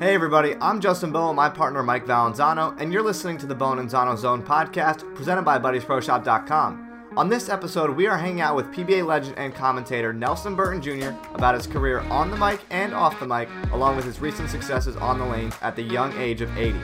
Hey everybody, I'm Justin Bohn, my partner Mike Valenzano, and you're listening to the Bone and Zano Zone podcast presented by BuddiesProShop.com. On this episode, we are hanging out with PBA legend and commentator Nelson Burton Jr. about his career on the mic and off the mic, along with his recent successes on the lanes at the young age of 80.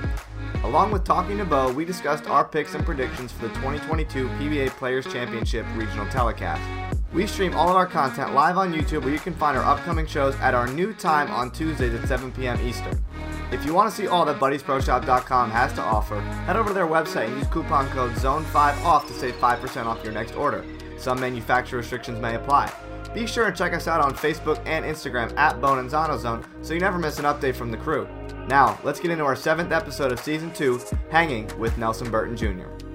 Along with talking to Bo, we discussed our picks and predictions for the 2022 PBA Players Championship regional telecast. We stream all of our content live on YouTube where you can find our upcoming shows at our new time on Tuesdays at 7 p.m. Eastern. If you want to see all that BuddiesProShop.com has to offer, head over to their website and use coupon code ZONE5OFF to save 5% off your next order. Some manufacturer restrictions may apply. Be sure and check us out on Facebook and Instagram at Bone and Zano Zone so you never miss an update from the crew. Now, let's get into our seventh episode of Season 2, Hanging with Nelson Burton Jr.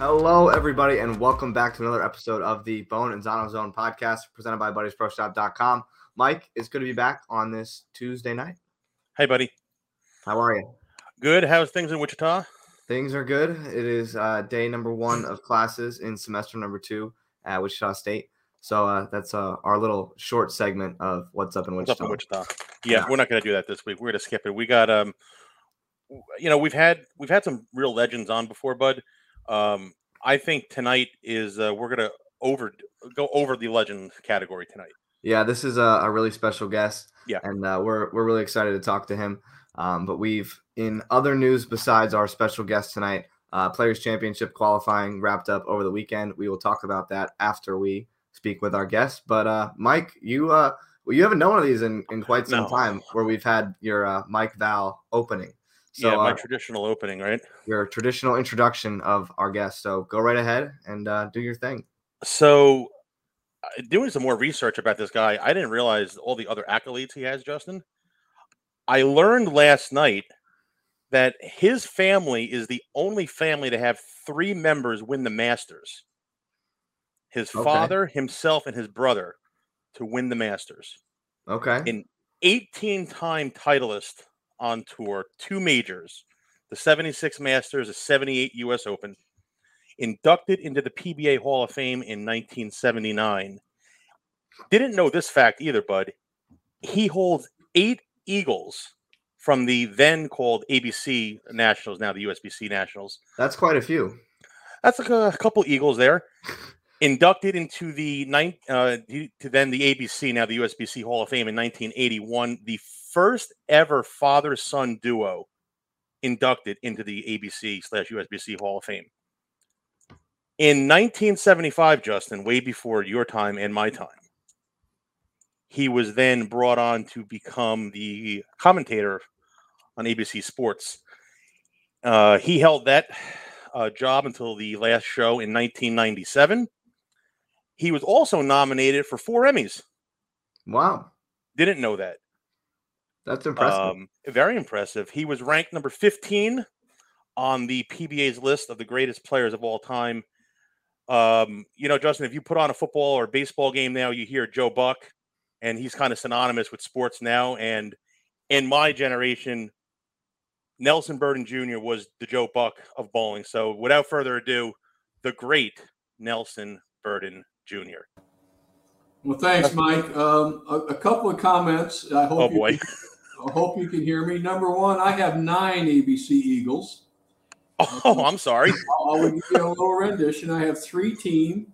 Hello, everybody, and welcome back to another episode of the Bone and Zano Zone podcast presented by BuddiesProShop.com. Mike, is going to be back on this Tuesday night. Hey, buddy. How are you? Good. How's things in Wichita? Things are good. It is uh, day number one of classes in semester number two at Wichita State. So uh, that's uh, our little short segment of what's up in What's Wichita. up in Wichita? Yeah, Yeah. we're not going to do that this week. We're going to skip it. We got um, you know, we've had we've had some real legends on before, bud. Um, I think tonight is uh, we're going to over go over the legend category tonight. Yeah, this is a, a really special guest. Yeah. and uh, we're we're really excited to talk to him. Um, but we've in other news besides our special guest tonight, uh, Players Championship qualifying wrapped up over the weekend. We will talk about that after we speak with our guest. But uh, Mike, you uh, well, you haven't done one of these in, in quite some No. time where we've had your uh, Mike Val opening. So yeah, my uh, traditional opening, right? your traditional introduction of our guest. So go right ahead and uh, do your thing. So, doing some more research about this guy, I didn't realize all the other accolades he has, Justin. I learned last night that his family is the only family to have three members win the Masters his Okay. father, himself, and his brother to win the Masters. Okay. An 18 time titleist on tour, two majors, the 76 Masters, the 78 US Open, inducted into the PBA Hall of Fame in 1979. Didn't know this fact either, bud. He holds eight Eagles from the then called ABC Nationals, now the USBC Nationals. That's quite a few. That's like a couple Eagles there. Inducted into the ninth, uh, to then the ABC, now the USBC Hall of Fame in 1981, the first ever father son duo inducted into the ABC slash USBC Hall of Fame. In 1975, Justin, way before your time and my time, he was then brought on to become the commentator on ABC Sports. Uh, he held that uh, job until the last show in 1997. He was also nominated for four Emmys. Wow, Didn't know that. that's impressive. Um, very impressive. He was ranked number 15 on the PBA's list of the greatest players of all time. Um, you know, Justin, if you put on a football or baseball game now, you hear Joe Buck, and he's kind of synonymous with sports now. And in my generation, Nelson Burton Jr. was the Joe Buck of bowling. So without further ado, the great Nelson Burton Jr. Well, thanks, Mike. Um, a, a couple of comments. I hope Oh you boy. can- I hope you can hear me. Number one, I have nine ABC Eagles. Oh, I'm sorry. I'll, I'll give you a little rendition. I have three team,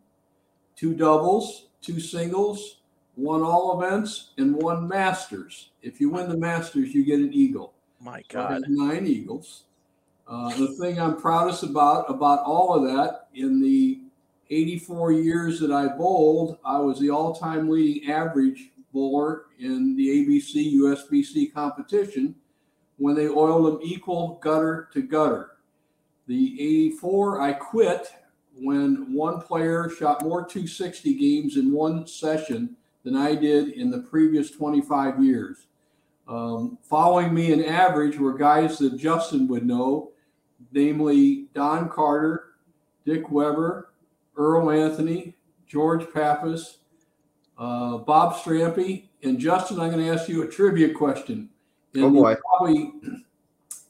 two doubles, two singles, one all events, and one masters. If you win the masters, you get an eagle. My So I God. have nine Eagles. Uh, the thing I'm proudest about about all of that in the 84 years that I bowled, I was the all-time leading average bowler in the ABC USBC competition when they oiled them equal gutter to gutter. The 84 I quit when one player shot more 260 games in one session than I did in the previous 25 years. Um, following me in average were guys that Justin would know, namely Don Carter, Dick Weber, Earl Anthony, George Pappas, uh, Bob Strampe, and Justin. I'm going to ask you a trivia question. In Oh, boy. Probably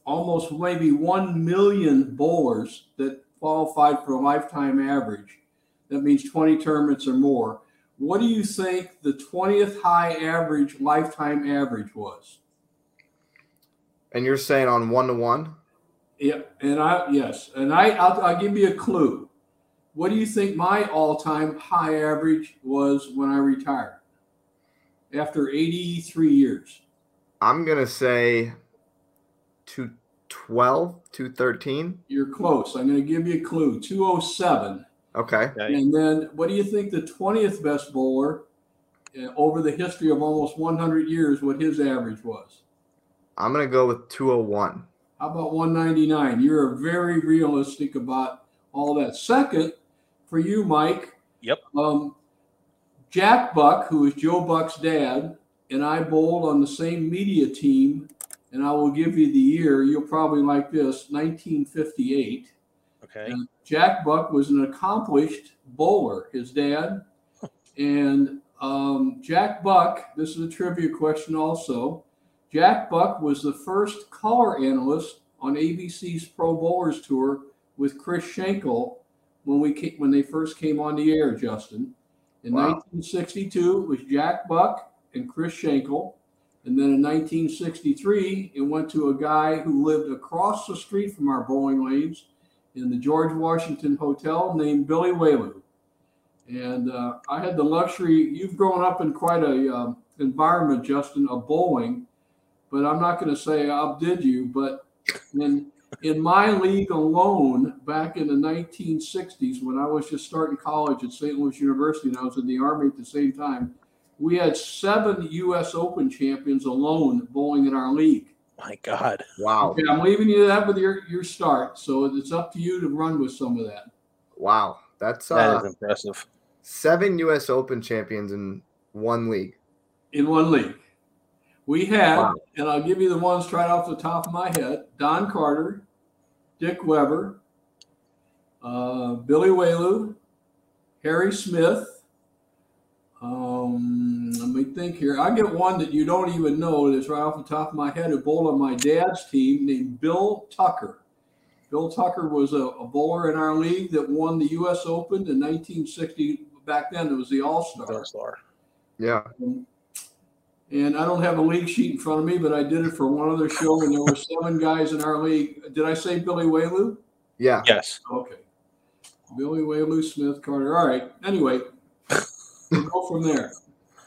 almost maybe one million bowlers that qualified for a lifetime average. That means 20 tournaments or more. What do you think the 20th high average lifetime average was? And you're saying on one to one? Yeah, and I yes, and I I'll, I'll give you a clue. What do you think my all-time high average was when I retired? After 83 years. I'm gonna say two twelve, two thirteen. You're close. I'm going to give you a clue. 207. Okay. Okay. And then what do you think the 20th best bowler uh, over the history of almost 100 years, what his average was? I'm gonna go with two oh one. How about 199? You're very realistic about all that. Second, for you, Mike. Yep. Um, Jack Buck, who is Joe Buck's dad, and I bowled on the same media team, and I will give you the year. You'll probably like this 1958. Okay. And Jack Buck was an accomplished bowler, his dad. And um, Jack Buck, this is a trivia question also. Jack Buck was the first color analyst on ABC's Pro Bowlers Tour with Chris Schenkel when we came, when they first came on the air, Justin. In Wow. 1962, it was Jack Buck and Chris Schenkel. And then in 1963, it went to a guy who lived across the street from our bowling lanes in the George Washington Hotel named Billy Welu. And uh, I had the luxury, you've grown up in quite a um, environment, Justin, of bowling, but I'm not going to say I outdid you, but in, in my league alone, back in the 1960s, when I was just starting college at St. Louis University and I was in the Army at the same time, we had seven U.S. Open champions alone bowling in our league. My God. Wow. Okay, I'm leaving you that with your, your start. So it's up to you to run with some of that. Wow. That's That uh, is impressive. seven US Open champions in one league. in one league. We had, Wow. and I'll give you the ones right off the top of my head Don Carter, Dick Weber, uh, Billy Welu, Harry Smith. Um, let me think here. I get one that you don't even know that's right off the top of my head who bowled on my dad's team named Bill Tucker. Bill Tucker was a, a bowler in our league that won the U.S. Open in 1960. Back then, it was the All Star. Star. Yeah. And I don't have a league sheet in front of me, but I did it for one other show, and there were seven guys in our league. Did I say Billy Welu? Yeah. Yes. Okay. Billy Welu, Smith, Carter. All right. Anyway, we'll go from there.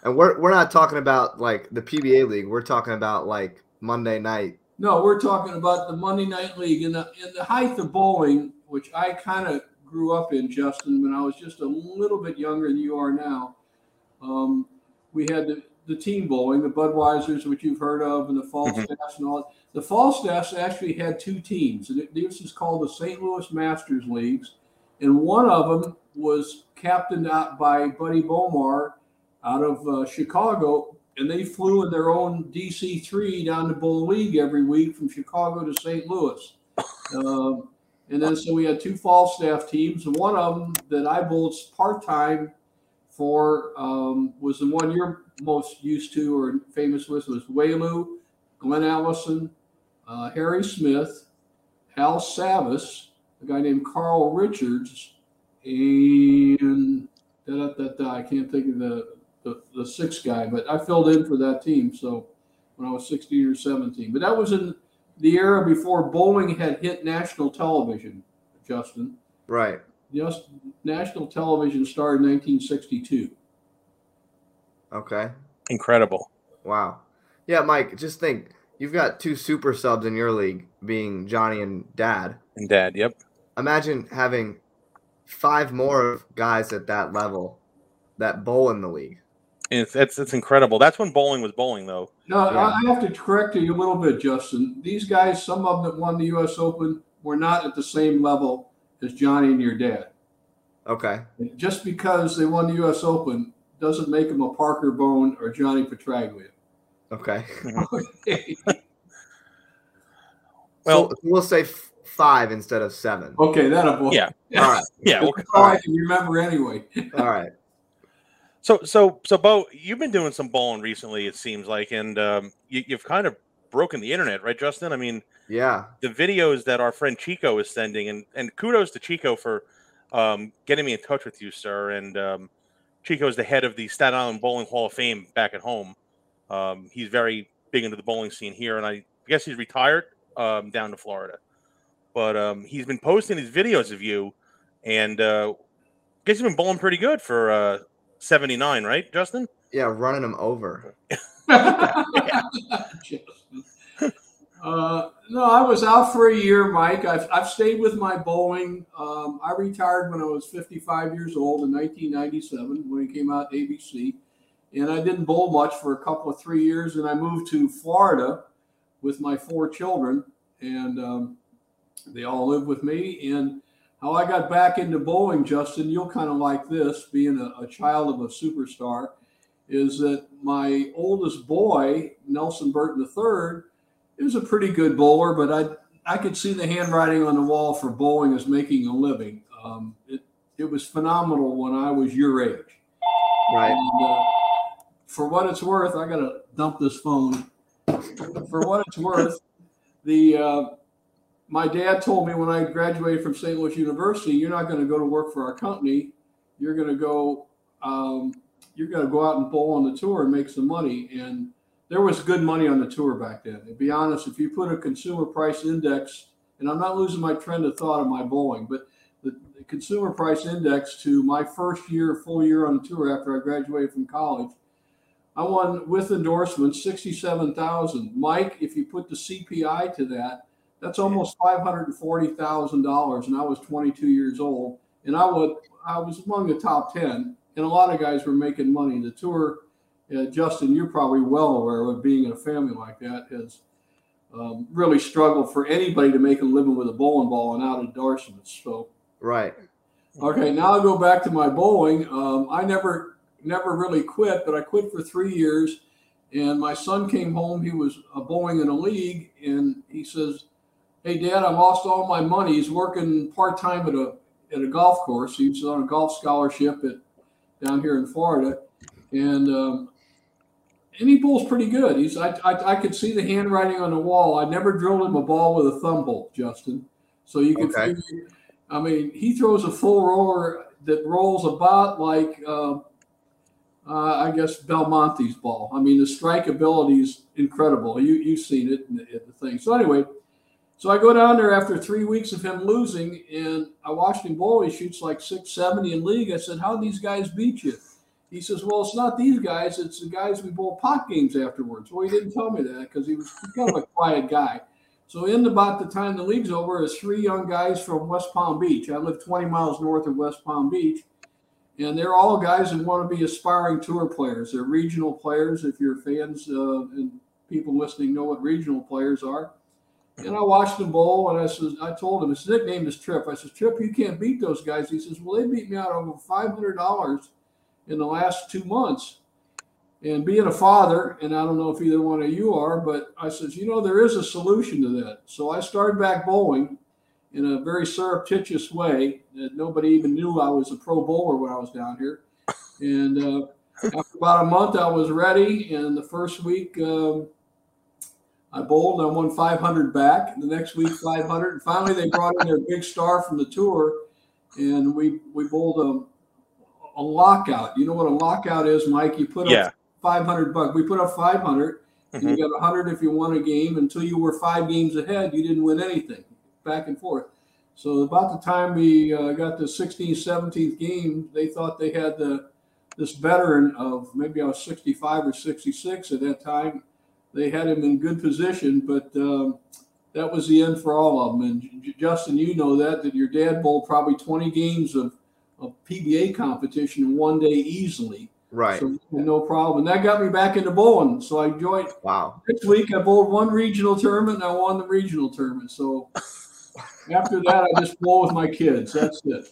And we're we're not talking about like the PBA league. We're talking about like Monday night. No, we're talking about the Monday Night League in the in the height of bowling, which I kind of grew up in, Justin, when I was just a little bit younger than you are now. Um, we had the, the team bowling, the Budweisers, which you've heard of, and the Falstaffs and all. The Falstaffs actually had two teams, and it, this is called the St. Louis Masters Leagues, and one of them was captained out by Buddy Bomar out of uh, Chicago, and they flew in their own DC three down to Bowl League every week from Chicago to St. Louis. Um, and then so we had two Falstaff teams, and one of them that I bowled part time for um, was the one you're most used to or famous with was Welu, Glenn Allison, uh, Harry Smith, Hal Savis, a guy named Carl Richards, and da, da, da, I can't think of the, the the sixth guy, but I filled in for that team. So when I was 16 or 17, but that was in the era before bowling had hit national television. Justin, Right. Just national television star in 1962. Okay. Incredible. Wow. Yeah, Mike, just think you've got two super subs in your league being Johnny and Dad. And dad. Yep. Imagine having five more guys at that level that bowl in the league. It's, it's it's incredible. That's when bowling was bowling, though. No, Yeah. I have to correct you a little bit, Justin. These guys, some of them that won the U.S. Open, were not at the same level as Johnny and your dad. Okay. Just because they won the U.S. Open doesn't make them a Parker Bohn or Johnny Petraglia. Okay. Okay. Well, so we'll say f- five instead of seven. okay, that'll Yeah. All right. Yeah. Well, That's all I can remember anyway. All right. So, so, so, Bo, you've been doing some bowling recently, it seems like, and um, you, you've kind of broken the internet, right, Justin? I mean, Yeah. the videos that our friend Chico is sending, and and kudos to Chico for um, getting me in touch with you, sir. And um, Chico is the head of the Staten Island Bowling Hall of Fame back at home. Um, he's very big into the bowling scene here, and I guess he's retired um, down to Florida, but um, he's been posting these videos of you, and uh, I guess you've been bowling pretty good for uh, 79, right, Justin? Yeah, running him over. Uh, no, I was out for a year, Mike. I've, I've stayed with my bowling. Um, I retired when I was 55 years old in 1997 when it came out ABC. And I didn't bowl much for a couple of three years. And I moved to Florida with my four children. And um, they all live with me. And how I got back into bowling, Justin, you'll kind of like this, being a, a child of a superstar, is that my oldest boy, Nelson Burton III, he was a pretty good bowler, but I I could see the handwriting on the wall for bowling as making a living. Um, it it was phenomenal when I was your age. Right. And, uh, for what it's worth, I got to dump this phone. For what it's worth, the uh, my dad told me when I graduated from St. Louis University, you're not going to go to work for our company. You're going to go. Um, you're going to go out and bowl on the tour and make some money. And there was good money on the tour back then. To be honest, if you put a consumer price index, and I'm not losing my trend of thought of my bowling, but the, the consumer price index to my first year, full year on the tour after I graduated from college, I won with endorsements sixty-seven thousand. Mike, if you put the CPI to that, that's almost five hundred and I was twenty-two years old, and I would I was among the top ten, and a lot of guys were making money. The tour uh, Justin, you're probably well aware of being in a family like that has um, really struggled for anybody to make a living with a bowling ball and out of endorsements. So, right. Okay, now I'll go back to my bowling. Um, I never, never really quit, but I quit for three years. And my son came home. He was uh, bowling in a league, and he says, "Hey, Dad, I lost all my money. He's working part time at a at a golf course. He was on a golf scholarship at down here in Florida, and um, and he bowls pretty good. He's I, I, I could see the handwriting on the wall. I never drilled him a ball with a thumb bolt, Justin. So you can Okay. figure. I mean, he throws a full roller that rolls about like uh, uh, I guess Belmonte's ball. I mean, the strike ability is incredible. You you've seen it in the, in the thing. So anyway, so I go down there after three weeks of him losing, and I watched him bowl. He shoots like six seventy in league. I said, "How these guys beat you?" He says, "Well, it's not these guys; it's the guys we bowl pot games afterwards." Well, he didn't tell me that because he was kind of a quiet guy. So, in about the time the league's over, is three young guys from West Palm Beach. I live 20 miles north of West Palm Beach, and they're all guys that want to be aspiring tour players. They're regional players. If your fans uh, and people listening know what regional players are. And I watched them bowl, and I said, I told him his nickname is Trip. I said, Trip, you can't beat those guys. He says, Well, they beat me out over five hundred dollars in the last two months. And being a father, and I don't know if either one of you are, but I says, you know, there is a solution to that. So I started back bowling in a very surreptitious way that nobody even knew I was a pro bowler when I was down here. And uh, after about a month, I was ready. And the first week, um, I bowled. I won 500 back. The next week, 500. And finally, they brought in their big star from the tour, and we we bowled a, a lockout. You know what a lockout is, Mike? You put up 500 bucks. We put up 500, and Mhm. you got 100 if you won a game. Until you were five games ahead, you didn't win anything. Back and forth. So about the time we uh, got the 16th, 17th game, they thought they had the this veteran of maybe I was 65 or 66 at that time. They had him in good position, but um, that was the end for all of them. And J- Justin, you know that that your dad bowled probably 20 games of, of PBA competition in one day easily. Right. So no problem. And that got me back into bowling. So I joined Wow. next week. I bowled one regional tournament and I won the regional tournament. So after that, I just bowl with my kids. That's it.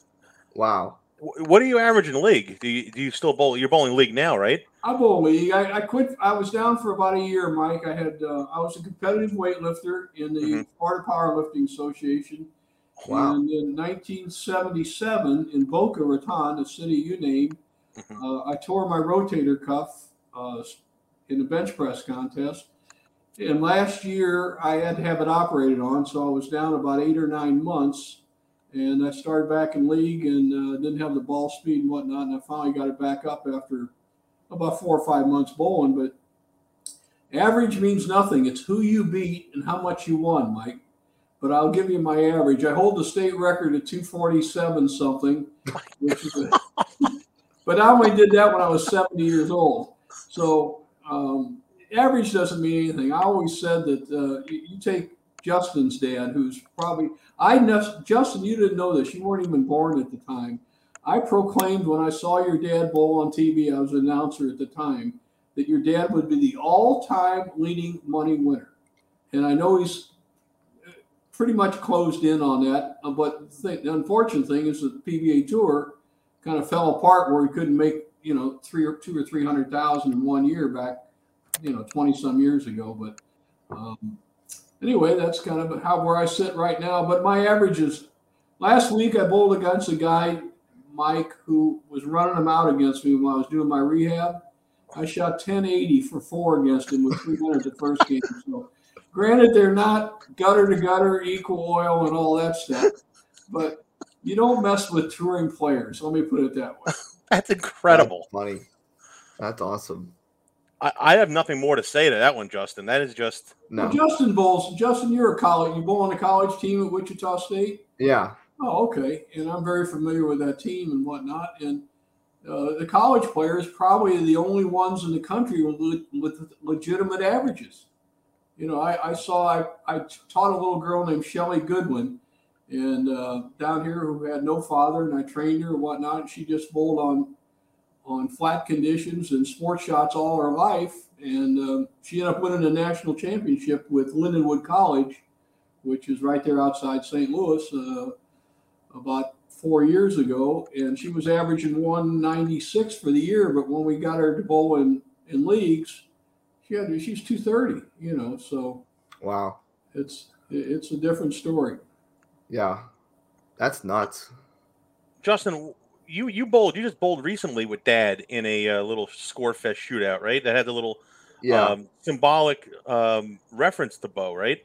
Wow. What are you averaging league? Do you, do you still bowl? You're bowling league now, right? I bowl league. I, I quit. I was down for about a year, Mike. I had uh, I was a competitive weightlifter in the Mhm. Florida Powerlifting Association. Wow. And in 1977, in Boca Raton, a city you named, Mhm. uh, I tore my rotator cuff uh, in the bench press contest. And last year, I had to have it operated on, so I was down about eight or nine months. And I started back in league and uh, didn't have the ball speed and whatnot. And I finally got it back up after about four or five months bowling. But Average means nothing. It's who you beat and how much you won, Mike. But I'll give you my average. I hold the state record at 247 something, a, but I only did that when I was 70 years old. So um, average doesn't mean anything. I always said that uh, you take Justin's dad, who's probably I ne- Justin, you didn't know this. You weren't even born at the time. I proclaimed when I saw your dad bowl on TV, I was an announcer at the time, that your dad would be the all-time leading money winner. And I know he's pretty much closed in on that. Uh, but the, the unfortunate thing is that the PBA Tour kind of fell apart where he couldn't make you know three or two or three hundred thousand in one year back, you know, twenty some years ago. But um, anyway, that's kind of how where I sit right now. But my average is last week I bowled against a guy, Mike, who was running him out against me when I was doing my rehab. I shot 1080 for four against him with 300 the first game. So, granted, they're not gutter to gutter, equal oil, and all that stuff, but you don't mess with touring players. Let me put it that way. That's incredible. That's funny. That's awesome. I, I have nothing more to say to that one, Justin. That is just No. Well, Justin bowls. Justin, you're a college. You bowl on the college team at Wichita State. Yeah. Oh, okay. And I'm very familiar with that team and whatnot. And uh, the college players probably are the only ones in the country with, le- with legitimate averages. You know, I, I saw I, I taught a little girl named Shelly Goodwin, and uh, down here who had no father, and I trained her and whatnot. And she just bowled on on flat conditions and sport shots all her life, and um, she ended up winning a national championship with Lindenwood College, which is right there outside St. Louis. Uh, about four years ago, and she was averaging 196 for the year. But when we got her to bowl in, in leagues, she had she's 230. You know, so Wow. it's it's a different story. Yeah. That's nuts. Justin. You you bowled. You just bowled recently with Dad in a uh, little score fest shootout, right? That had the little Yeah. um, symbolic um, reference to bow right?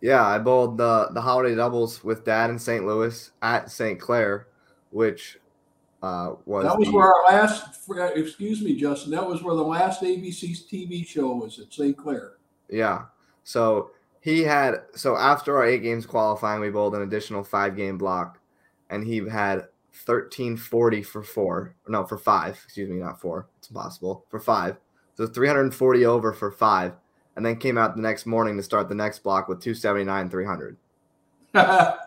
Yeah, I bowled the the holiday doubles with Dad in St. Louis at St. Clair, which uh, was That was the- where our last. Excuse me, Justin. That was where the last ABC TV show was at St. Clair. yeah. So he had so after our eight games qualifying, we bowled an additional five game block, and he had thirteen forty for four. No, for five. Excuse me, not four. It's impossible for five. So three hundred and forty over for five, and then came out the next morning to start the next block with two seventy nine three hundred.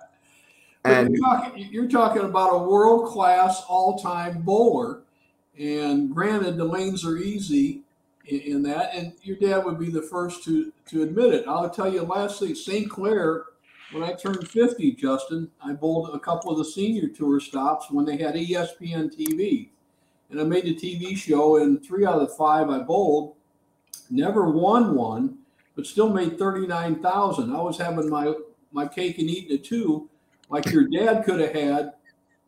And you're talking, you're talking about a world class all time bowler. And granted, the lanes are easy in, in that. And your dad would be the first to, to admit it. I'll tell you, lastly, St. Clair, when I turned 50, Justin, I bowled a couple of the senior tour stops when they had ESPN TV. And I made the TV show, and three out of the five I bowled. Never won one, but still made 39000 I was having my, my cake and eating it too like your dad could have had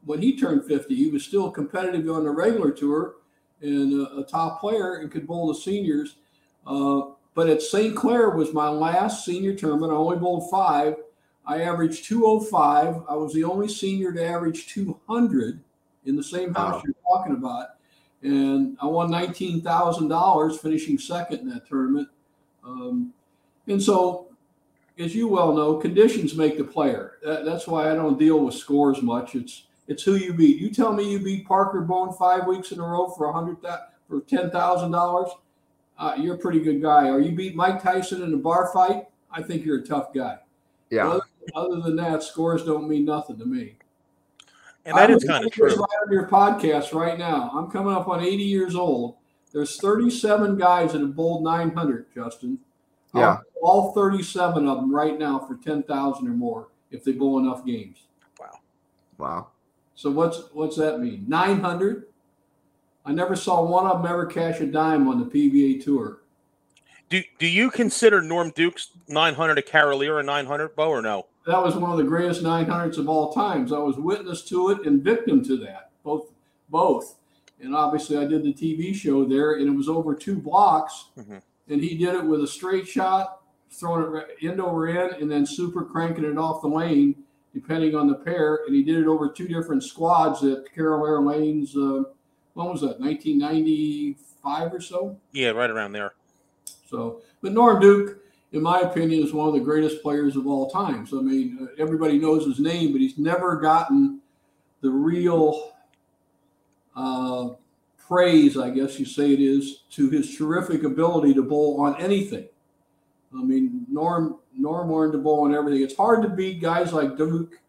when he turned 50. He was still competitive on the regular tour and a, a top player and could bowl the seniors. Uh, but at St. Clair was my last senior tournament. I only bowled five. I averaged 205. I was the only senior to average 200 in the same house Wow. you're talking about. And I won $19,000 finishing second in that tournament. Um, and so as you well know, conditions make the player. That, that's why I don't deal with scores much. It's it's who you beat. You tell me you beat Parker Bohn five weeks in a row for a hundred for ten thousand dollars. Uh, you're a pretty good guy. Or you beat Mike Tyson in a bar fight. I think you're a tough guy. yeah, other than that, scores don't mean nothing to me. And that I'm is kind of gonna put this true. Right on your podcast right now. I'm coming up on 80 years old. There's 37 guys that have bowled 900, Justin. I'll Yeah. bowl all 37 of them right now for 10,000 or more if they bowl enough games. wow. Wow. So what's what's that mean? 900. I never saw one of them ever cash a dime on the PBA tour. Do do you consider Norm Duke's 900 a Carolier a 900 bow or no? That was one of the greatest 900s of all times. I was witness to it and victim to that, both both. And obviously, I did the TV show there, and it was over two blocks. Mhm. And he did it with a straight shot, throwing it end over end, and then super cranking it off the lane, depending on the pair. And he did it over two different squads at Carolier Lanes. Uh, when was that? 1995 or so. Yeah, right around there. So, but Norm Duke, in my opinion, is one of the greatest players of all time. So, I mean, uh, everybody knows his name, but he's never gotten the real uh, praise, I guess you say it is, to his terrific ability to bowl on anything. I mean, Norm Norm learned to bowl on everything. It's hard to beat guys like Duke,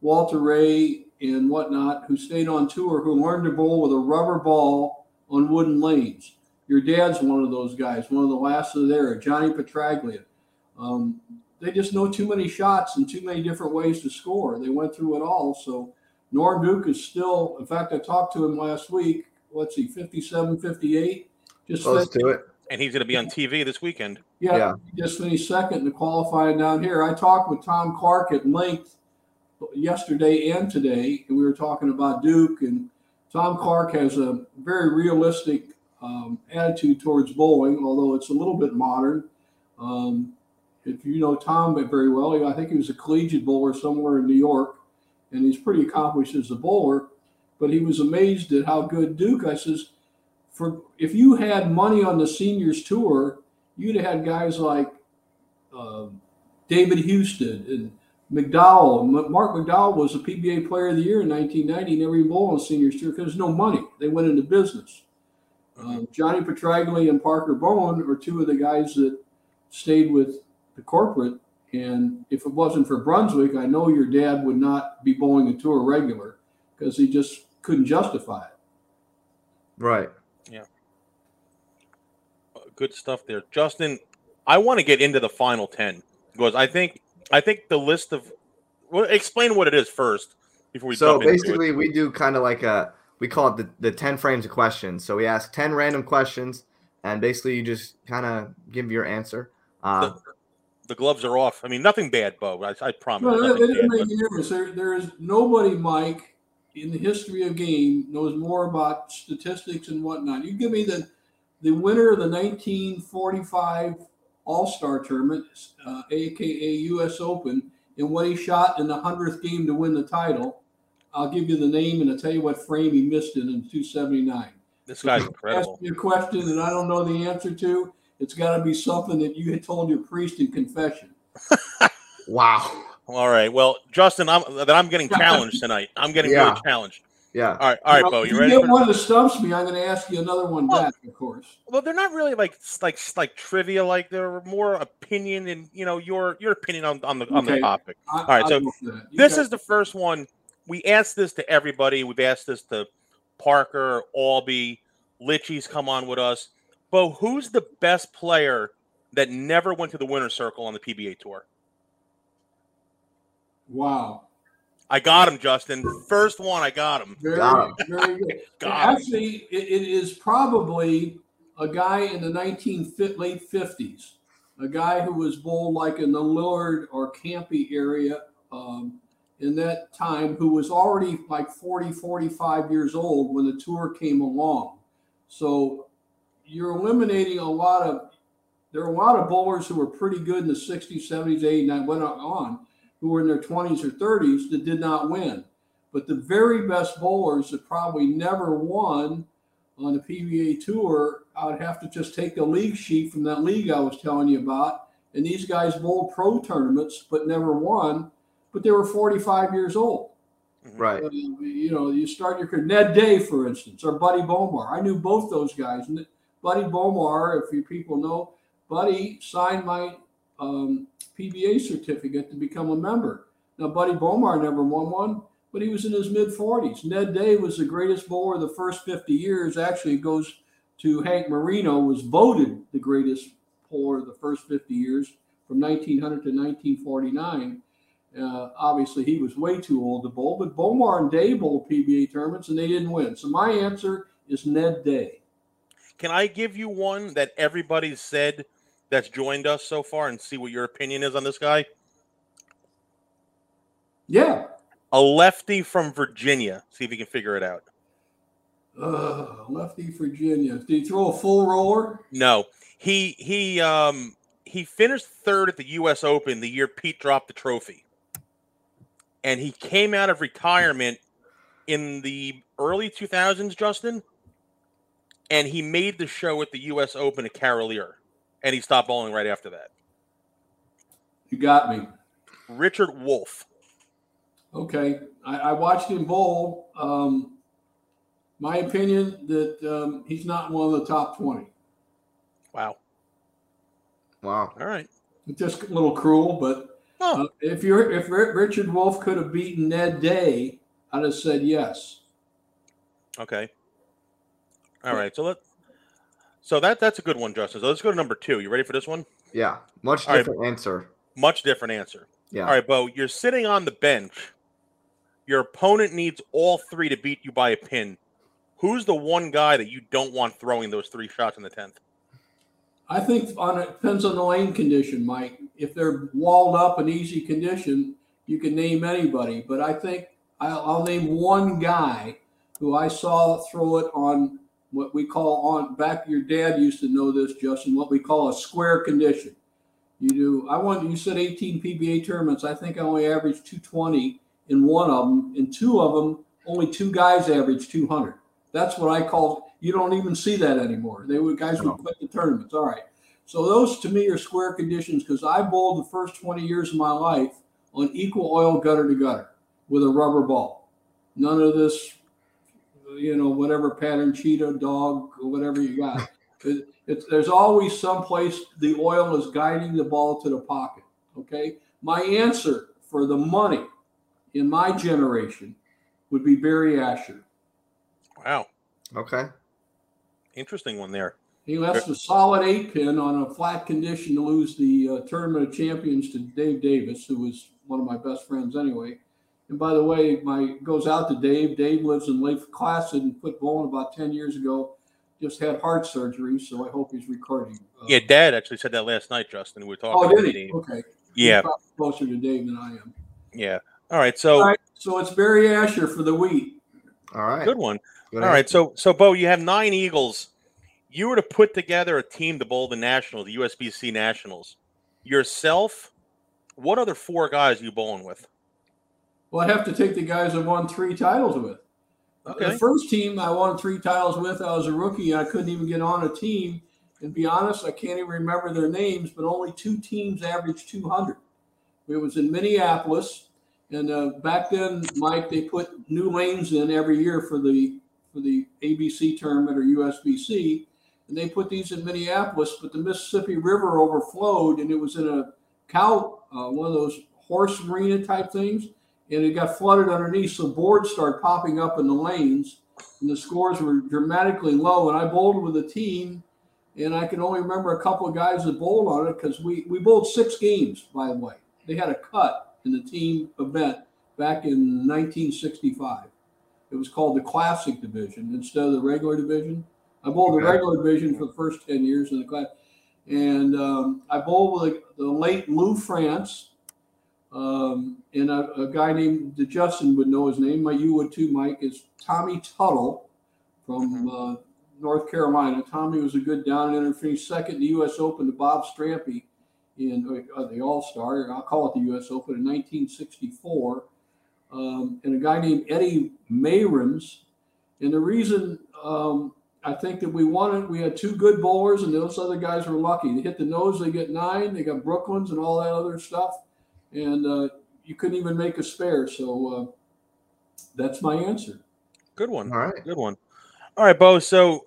Walter Ray, and whatnot who stayed on tour who learned to bowl with a rubber ball on wooden lanes. Your dad's one of those guys, one of the last of there, Johnny Petraglia. Um, they just know too many shots and too many different ways to score. They went through it all. So Norm Duke is still, in fact, I talked to him last week. Let's see, 57, 58. Just Close to it. And he's going to be on TV this weekend. Yeah, Yeah. he just finished second in the qualifying down here. I talked with Tom Clark at length yesterday and today, and we were talking about Duke. And Tom Clark has a very realistic um, attitude towards bowling, although it's a little bit modern. Um, if you know Tom very well, I think he was a collegiate bowler somewhere in New York, and he's pretty accomplished as a bowler. But he was amazed at how good Duke. I says, for if you had money on the seniors tour, you'd have had guys like uh, David Husted and McDowell. Mark McDowell was a PBA Player of the Year in 1990. He never even bowled on the seniors tour because no money. They went into business. Um, Johnny Petraglia and Parker Bohn are two of the guys that stayed with the corporate. And if it wasn't for Brunswick, I know your dad would not be bowling a tour regular because he just couldn't justify it. Right. Yeah. Good stuff there, Justin. I want to get into the final ten because I think I think the list of well, explain what it is first before we So jump into it. basically, we do kind of like a we call it the, the 10 frames of questions. So we ask 10 random questions, and basically, you just kind of give your answer. Uh, The, the gloves are off. I mean, nothing bad, Bo. I, I promise. No, that, nothing that didn't bad, make any difference. There, there is nobody, Mike, in the history of game knows more about statistics and whatnot. You give me the the winner of the 1945 All Star Tournament, uh, aka U.S. Open, and what he shot in the hundredth game to win the title. I'll give you the name and I'll tell you what frame he missed it in 279. this guy's incredible. Ask me a question and I don't know the answer to. It's got to be something that you had told your priest in confession. wow. All right. Well, Justin, I'm that I'm getting challenged tonight. I'm getting Yeah. really challenged. Yeah. All right, all right, Well, Bo. You ready? get for- one that stumps me, I'm going to ask you another one Well- back, of course. Well, they're not really like like like trivia. Like they're more opinion and you know your your opinion on on the on the topic. I, All right, I'll so go for that. You This is the first one. We asked this to everybody. We've asked this to Parker, Albee, Litchie's come on with us. Bo, who's the best player that never went to the winner's circle on the PBA tour? wow. I got him, Justin. First one, I got him. Very, Got very good. Got. Actually, it, it is probably a guy in the 19 late 50s, a guy who was bowled like in the Lillard or Campy area um, in that time, who was already like 40, 45 years old when the tour came along. So you're eliminating a lot of, there are a lot of bowlers who were pretty good in the 60s, 70s, 80s, and went on, who were in their 20s or 30s that did not win. But the very best bowlers that probably never won on the PBA tour, I would have to just take the league sheet from that league I was telling you about. And these guys bowled pro tournaments but never won, but they were 45 years old. Right. Uh, you know, you start your career. Ned Day, for instance, or Buddy Bomar. I knew both those guys. And Buddy Bomar, if you people know, Buddy signed my um, PBA certificate to become a member. Now, Buddy Bomar never won one, but he was in his mid 40s. Ned Day was the greatest bowler the first 50 years. Actually, it goes to Hank Marino, was voted the greatest bowler the first 50 years from 1900 to 1949. Uh, obviously, he was way too old to bowl, but Bomar and Day bowled PBA tournaments and they didn't win. So my answer is Ned Day. Can I give you one that everybody's said that's joined us so far and see what your opinion is on this guy? Yeah. A lefty from Virginia. See if you can figure it out. Uh, lefty Virginia. Did he throw a full roller? No, he he um he finished third at the U.S. Open the year Pete dropped the trophy, and he came out of retirement in the early 2000s, Justin, and he made the show at the U.S. Open at Carolier. and he stopped bowling right after that. You got me. Richard Wolf. Okay, I, I watched him bowl. Um, my opinion that um, he's not one of the top twenty. Wow. Wow. All right. Just a little cruel, but Oh, uh, if you're if Ri- Richard Wolf could have beaten Ned Day, I'd have said yes. okay. All right. So let. So that that's a good one, Justin. So let's go to number two. You ready for this one? Yeah. Much All right. different answer. Much different answer. Yeah. All right, Bo. You're sitting on the bench. Your opponent needs all three to beat you by a pin. Who's the one guy that you don't want throwing those three shots in the tenth? I think on it depends on the lane condition, Mike. If they're walled up and easy condition, you can name anybody. But I think I'll, I'll name one guy who I saw throw it on what we call on back. Your dad used to know this, Justin. What we call a square condition. You do. I want you said 18 PBA tournaments. I think I only averaged 220 in one of them. In two of them, only two guys averaged 200. That's what I call. You don't even see that anymore. They would guys would quit the tournaments. All right. So those to me are square conditions because I bowled the first 20 years of my life on equal oil gutter to gutter with a rubber ball. None of this, you know, whatever pattern cheetah, dog, or whatever you got. It- it's, there's always some place the oil is guiding the ball to the pocket. Okay. My answer for the money in my generation would be Barry Asher. Wow, Okay. Interesting one there. He left a solid eight pin on a flat condition to lose the uh, tournament of champions to Dave Davis, who was one of my best friends anyway. And by the way, my goes out to Dave. Dave lives in Lake Placid and quit bowling about ten years ago. Just had heart surgery, so I hope he's recording. Uh, Yeah, Dad actually said that last night, Justin. We were talking. Oh, did he? Dave. Okay. Yeah, He's closer to Dave than I am. yeah. All right, so All right. So it's Barry Asher for the wheat. All right. good one. Good All right, so so Bo, you have nine Eagles. You were to put together a team to bowl the Nationals, the USBC Nationals. Yourself, what other four guys are you bowling with? Well, I'd have to take the guys I won three titles with. Okay. The first team I won three titles with, I was a rookie. I couldn't even get on a team. And be honest, I can't even remember their names, but only two teams averaged 200. It was in Minneapolis. And uh, back then, Mike, they put new lanes in every year for the for the ABC tournament or USBC, and they put these in Minneapolis. But the Mississippi River overflowed, and it was in a cow, uh, one of those horse arena type things, and it got flooded underneath. So boards started popping up in the lanes, and the scores were dramatically low. And I bowled with a team, and I can only remember a couple of guys that bowled on it because we we bowled six games. By the way, they had a cut in the team event back in 1965. It was called the Classic Division instead of the regular division. I bowled the regular division for the first 10 years in the class. And um, I bowled with the late Lou France um, and a, a guy named Justin would know his name. My you would too, Mike. Is Tommy Tuttle from uh, North Carolina. Tommy was a good down and in finished second in the U.S. Open to Bob Strampe in uh, the All Star. I'll call it the U.S. Open in 1964. Um, and a guy named Eddie Mayrams. And the reason um, I think that we wanted, we had two good bowlers, and those other guys were lucky. They hit the nose, they get nine. They got Brooklyns and all that other stuff, and uh, you couldn't even make a spare. So uh, that's my answer. Good one. All right. Good one. All right, Bo. So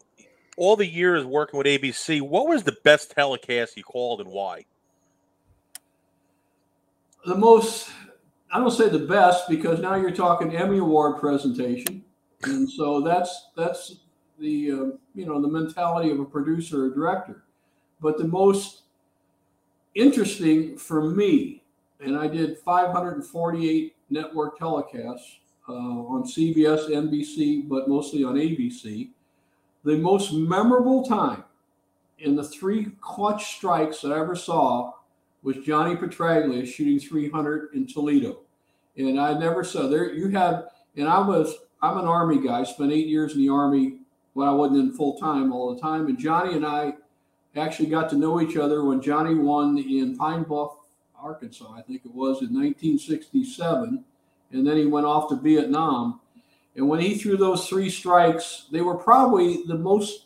all the years working with ABC, what was the best telecast you called and why? The most, I don't say the best because now you're talking Emmy Award presentation, and so that's that's the uh, you know the mentality of a producer or director. But the most interesting for me, and I did 548 network telecasts uh, on CBS, NBC, but mostly on ABC. The most memorable time in the three clutch strikes that I ever saw was Johnny Petraglia shooting 300 in Toledo, and I never saw there. You had, and I was, I'm an Army guy. Spent eight years in the Army when I wasn't in full time all the time, and Johnny and I actually got to know each other when Johnny won in Pine Bluff, Arkansas, I think it was in 1967, and then he went off to Vietnam. And when he threw those three strikes, they were probably the most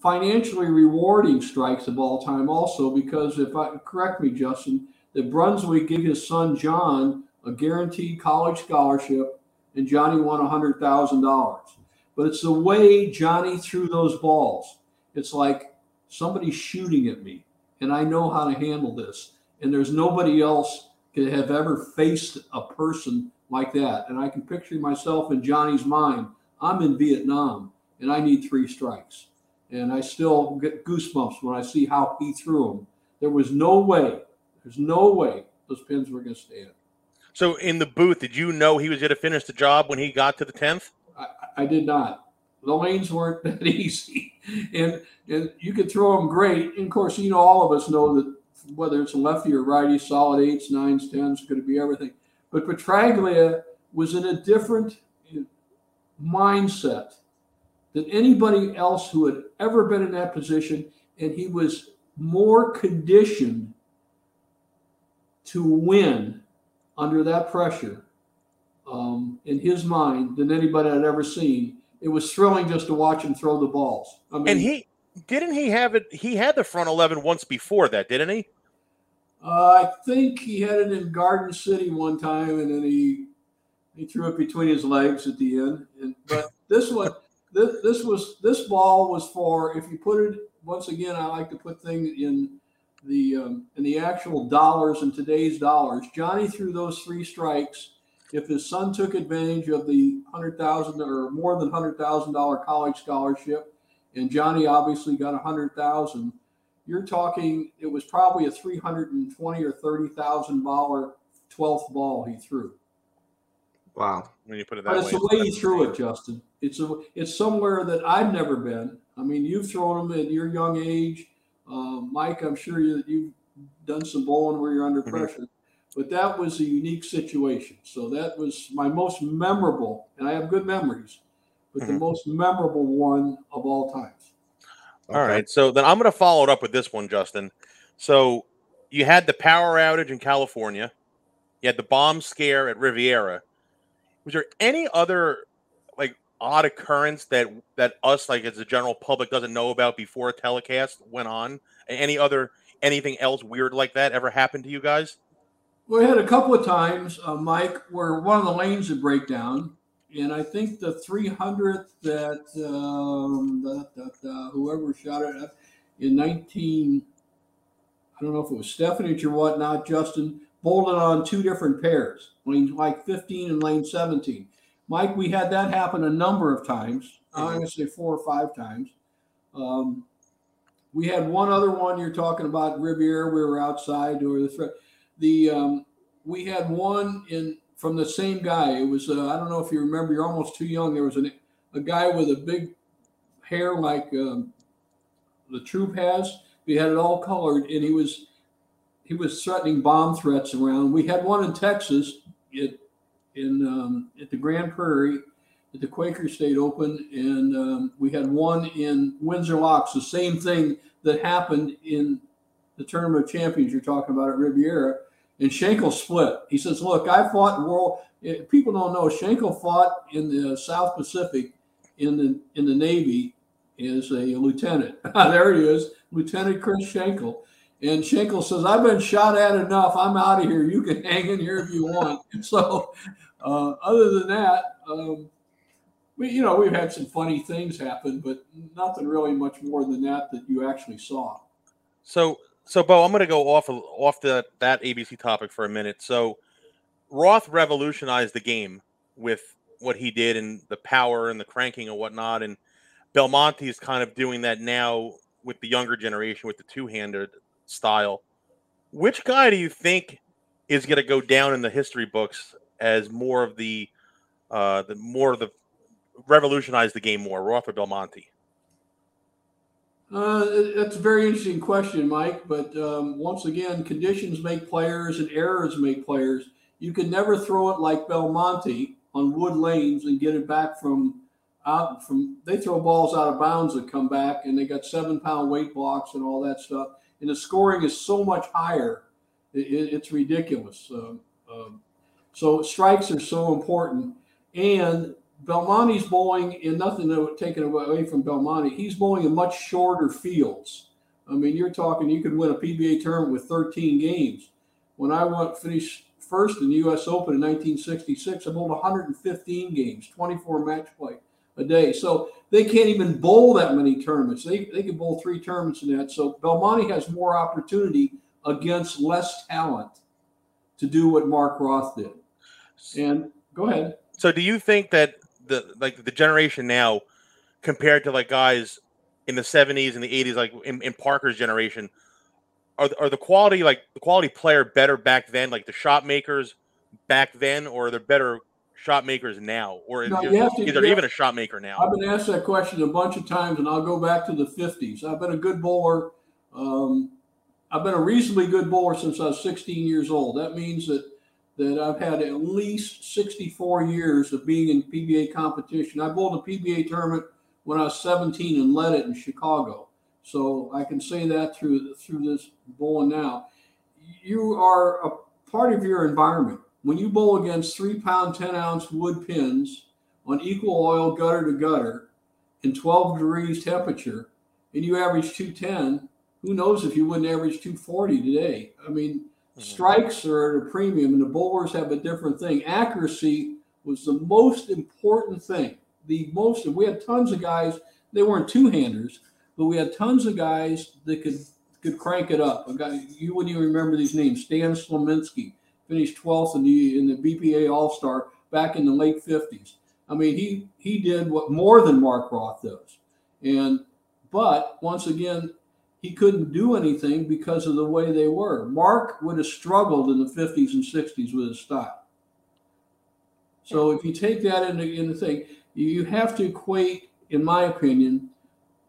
financially rewarding strikes of all time, also because if I correct me, Justin, that Brunswick gave his son John a guaranteed college scholarship, and Johnny won a hundred thousand dollars. But it's the way Johnny threw those balls. It's like somebody's shooting at me, and I know how to handle this. And there's nobody else could have ever faced a person like that. And I can picture myself in Johnny's mind. I'm in Vietnam, and I need three strikes and I still get goosebumps when I see how he threw them. There was no way, there's no way those pins were going to stand. So in the booth, did you know he was going to finish the job when he got to the tenth? I, I, did not. The lanes weren't that easy, and and you could throw them great. And of course, you know all of us know that whether it's a lefty or righty, solid eights, nines, tens, going to be everything. But Petraglia was in a different mindset than anybody else who had ever been in that position. And he was more conditioned to win under that pressure um, in his mind than anybody I'd ever seen. It was thrilling just to watch him throw the balls. I mean, and he didn't he have it? He had the front eleven once before that, didn't he? Uh, I think he had it in Garden City one time, and then he he threw it between his legs at the end. And, but this one, this, this was this ball was for if you put it once again. I like to put things in the um, in the actual dollars in today's dollars. Johnny threw those three strikes. If his son took advantage of the hundred thousand or more than hundred thousand dollar college scholarship, and Johnny obviously got a hundred thousand, you're talking it was probably a three hundred and twenty or thirty thousand dollar twelfth ball he threw. Wow. When you put it that but way. it's the way you threw it, Justin. It's a it's somewhere that I've never been. I mean, you've thrown them at your young age, uh, Mike. I'm sure you, you've done some bowling where you're under mm-hmm. pressure, but that was a unique situation. So that was my most memorable, and I have good memories, but mm-hmm. the most memorable one of all times. Okay. All right. So then I'm going to follow it up with this one, Justin. So you had the power outage in California. You had the bomb scare at Riviera was there any other like odd occurrence that that us like as the general public doesn't know about before a telecast went on? Any other anything else weird like that ever happened to you guys? Well, we had a couple of times, uh, Mike, where one of the lanes would break down, and I think the 300th that um, the, the, whoever shot it in 19, I don't know if it was Stefanich or whatnot, Justin, bolted on two different pairs, lane like 15 and lane 17. Mike, we had that happen a number of times. I'm going to say four or five times. Um, we had one other one you're talking about Riviera. We were outside or the threat. The um, we had one in from the same guy. It was uh, I don't know if you remember. You're almost too young. There was an, a guy with a big hair like um, the troop has. We had it all colored, and he was he was threatening bomb threats around. We had one in Texas at, in um, at the Grand Prairie at the Quaker State Open, and um, we had one in Windsor Locks. The same thing that happened in the Tournament of Champions you're talking about at Riviera. And Schenkel split. He says, "Look, I fought world. Eh, people don't know Schenkel fought in the South Pacific in the in the Navy as a lieutenant. there he is, Lieutenant Chris Schenkel." And Schenkel says, I've been shot at enough. I'm out of here. You can hang in here if you want. So, uh, other than that, um, we, you know, we've had some funny things happen, but nothing really much more than that that you actually saw. So, so Bo, I'm going to go off of, off the, that ABC topic for a minute. So, Roth revolutionized the game with what he did and the power and the cranking and whatnot, and Belmonte is kind of doing that now with the younger generation with the two-handed style. Which guy do you think is going to go down in the history books as more of the uh, the more of the revolutionize the game more, Roth or Belmonte? Uh, that's a very interesting question, Mike. But um, once again, conditions make players and errors make players. You can never throw it like Belmonte on wood lanes and get it back from out from. They throw balls out of bounds that come back, and they got seven pound weight blocks and all that stuff and the scoring is so much higher. It, it's ridiculous. Um, um, so strikes are so important, and Belmonte's bowling, and nothing to take away from Belmonte. He's bowling in much shorter fields. I mean, you're talking you could win a PBA tournament with 13 games. When I went finished first in the U.S. Open in 1966, I bowled 115 games, 24 match play a day. So they can't even bowl that many tournaments. They they can bowl three tournaments in that. So Belmonte has more opportunity against less talent to do what Mark Roth did. And go ahead. So do you think that the like the generation now compared to like guys in the 70s and the 80s like in, in Parker's generation are, are the quality like the quality player better back then like the shot makers back then or they're better shot makers now or No, is, you to- is there even a shot maker now I've been asked that question a bunch of times, and I'll go back to the 50s. I've been a good bowler. Um, I've been a reasonably good bowler since I was 16 years old. That means that that I've had at least 64 years of being in PBA competition. I bowled a PBA tournament when I was 17 and led it in Chicago. So I can say that through through this bowling now. You are a part of your environment. When you bowl against three pound, 10 ounce wood pins on equal oil gutter to gutter in 12 degrees temperature and you average 210, who knows if you wouldn't average 240 today? I mean, Mhm. strikes are at a premium and the bowlers have a different thing. Accuracy was the most important thing. The most, we had tons of guys, they weren't two handers, but we had tons of guys that could could crank it up. A guy, you wouldn't even remember these names. Stan Slominski finished 12th in the in the BPA All Star back in the late 50s. I mean, he he did what more than Mark Roth does, and but once again, he couldn't do anything because of the way they were. Mark would have struggled in the 50s and 60s with his style. So if you take that into in the thing, you have to equate, in my opinion,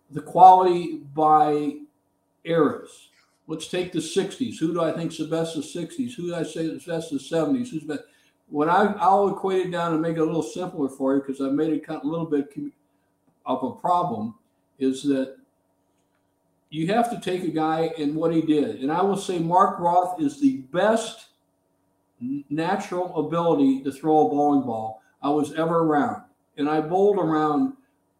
the quality by eras. Let's take the 60s. Who do I think's the best of 60s? Who do I say is best of 70s? Who's best? When I, I'll equate it down and make it a little simpler for you because I made it a little bit of a problem is that you have to take a guy and what he did. And I will say Mark Roth is the best natural ability to throw a bowling ball I was ever around. And I bowled around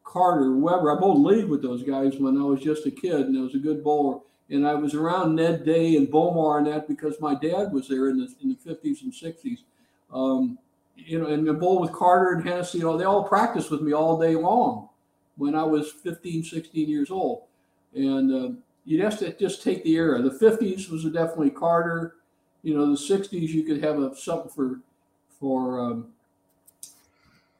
Carter, Weber. I bowled league with those guys when I was just a kid, and I was a good bowler. And I was around Ned Day and Bomar and that because my dad was there in the in the fifties and sixties. Um, you know, and the bowled with Carter and Hennessy. You know, they all practiced with me all day long when I was 15, 16 years old. And uh, you'd have to just take the era. The 50s was definitely Carter. You know, the 60s you could have a something for for um,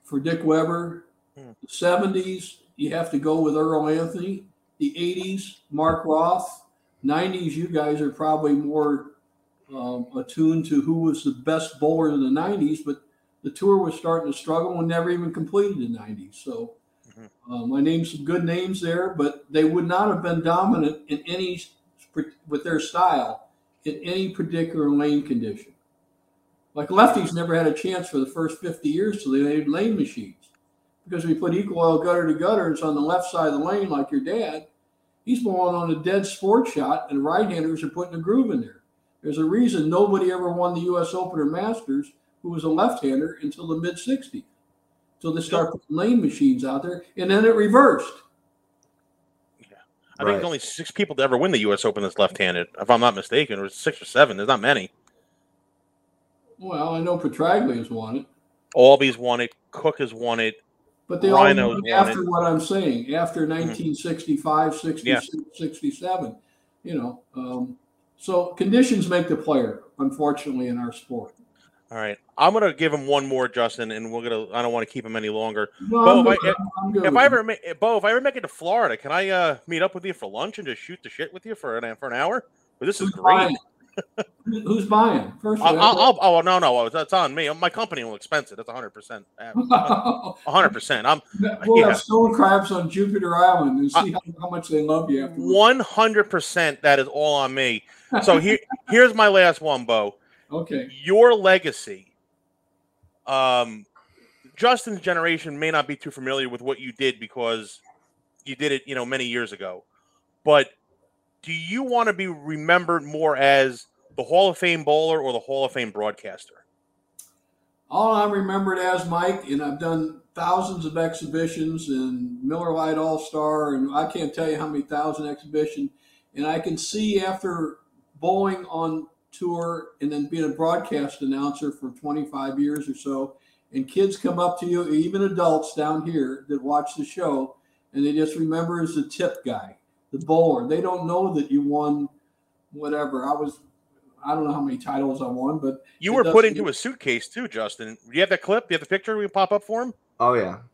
for Dick Weber. Hmm. The 70s you have to go with Earl Anthony. The 80s Mark Roth. 90s you guys are probably more um, attuned to who was the best bowler in the 90s, but the tour was starting to struggle and never even completed the 90s. So Mhm. um, I named some good names there, but they would not have been dominant in any with their style in any particular lane condition. Like lefties never had a chance for the first 50 years till they made lane machines. Because we put equal oil gutter to gutter, it's on the left side of the lane, like your dad. He's bowling on a dead sport shot, and right handers are putting a groove in there. There's a reason nobody ever won the U.S. Open or Masters who was a left-hander until the mid '60s, So they start putting lane machines out there, and then it reversed. Yeah, I think Right. there's only six people to ever win the U.S. Open that's left-handed, if I'm not mistaken, or six or seven. There's not many. Well, I know Petraglia has won it, Albies won it. Cook has won it. But they all Rhinos won after it. what I'm saying, after 1965, 66, Yeah. 67. You know, um, so conditions make the player, unfortunately, in our sport. All right, I'm gonna give him one more, Justin, and we're gonna. I don't want to keep him any longer. No, Bo, if. I- I'm- I'm good If I ever, ma- Bo, if I ever make it to Florida, can I uh, meet up with you for lunch and just shoot the shit with you for an for an hour? But this is great. Who's buying? First I'll, of I'll, all, I'll, oh no, no, that's on me. My company will expense it. That's 100. percent 100. percent I'm we'll yeah. have stone crabs on Jupiter Island and see how, how much they love you after. 100. percent That is all on me. So here, here's my last one, Bo. Okay. Your legacy. Um, Justin's generation may not be too familiar with what you did because you did it, you know, many years ago. But do you want to be remembered more as the Hall of Fame bowler or the Hall of Fame broadcaster? All I'm remembered as Mike, and I've done thousands of exhibitions and Miller Lite All Star, and I can't tell you how many thousand exhibitions. And I can see after bowling on tour and then being a broadcast announcer for 25 years or so, and kids come up to you, even adults down here that watch the show, and they just remember as the tip guy, the bowler. They don't know that you won whatever. I was, I don't know how many titles I won, but you were put into a suitcase too, Justin. Do you have that clip? Do you have the picture we pop up for him? Oh yeah.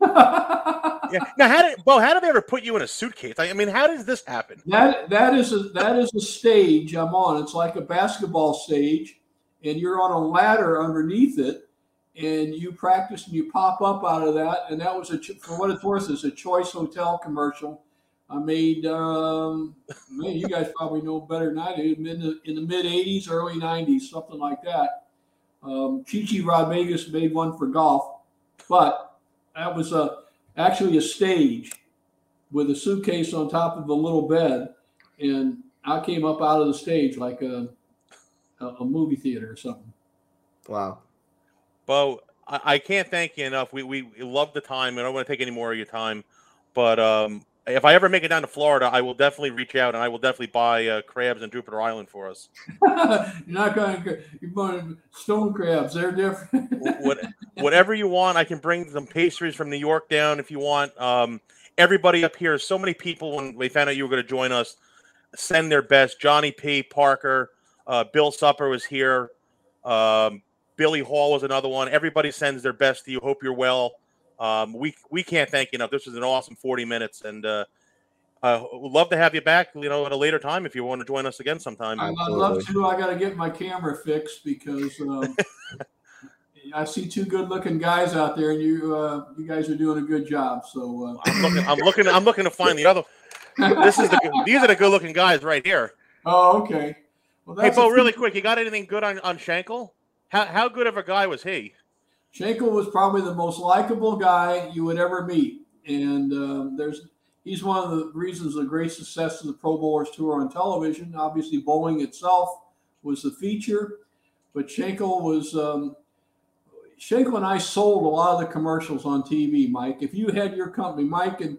yeah. Now, how did well? How did they ever put you in a suitcase? I mean, how does this happen? That that is a that is a stage I'm on. It's like a basketball stage, and you're on a ladder underneath it, and you practice and you pop up out of that. And that was a for what it's worth, is a Choice Hotel commercial. I made, um, man, you guys probably know better than I do. In the, in the mid '80s, early '90s, something like that. Um, Chichi Rodriguez made one for golf, but that was a actually a stage with a suitcase on top of a little bed, and I came up out of the stage like a a, a movie theater or something. Wow. Bo, I, I, can't thank you enough. We, we love the time. and I don't want to take any more of your time, but um, if I ever make it down to Florida, I will definitely reach out and I will definitely buy uh, crabs in Jupiter Island for us. you're not going to you're buying stone crabs. They're different. what, whatever you want, I can bring some pastries from New York down if you want. Um, everybody up here, so many people when they found out you were going to join us, send their best. Johnny P. Parker, uh, Bill Supper was here. Um, Billy Hall was another one. Everybody sends their best to you. Hope you're well. Um, we we can't thank you enough. This was an awesome 40 minutes, and uh, uh, would love to have you back. You know, at a later time if you want to join us again sometime. I'd love to. I got to get my camera fixed because um, I see two good-looking guys out there, and you uh, you guys are doing a good job. So uh, I'm looking. I'm looking. I'm looking to find the other. This is the. These are the good-looking guys right here. Oh, okay. Well, hey, Bo, really quick, you got anything good on on Schenkel? How how good of a guy was he? Schenkel was probably the most likable guy you would ever meet, and um, there's he's one of the reasons the great success of the Pro Bowlers Tour on television. Obviously, bowling itself was the feature, but Schenkel was. Um, Schenkel and I sold a lot of the commercials on TV, Mike. If you had your company, Mike and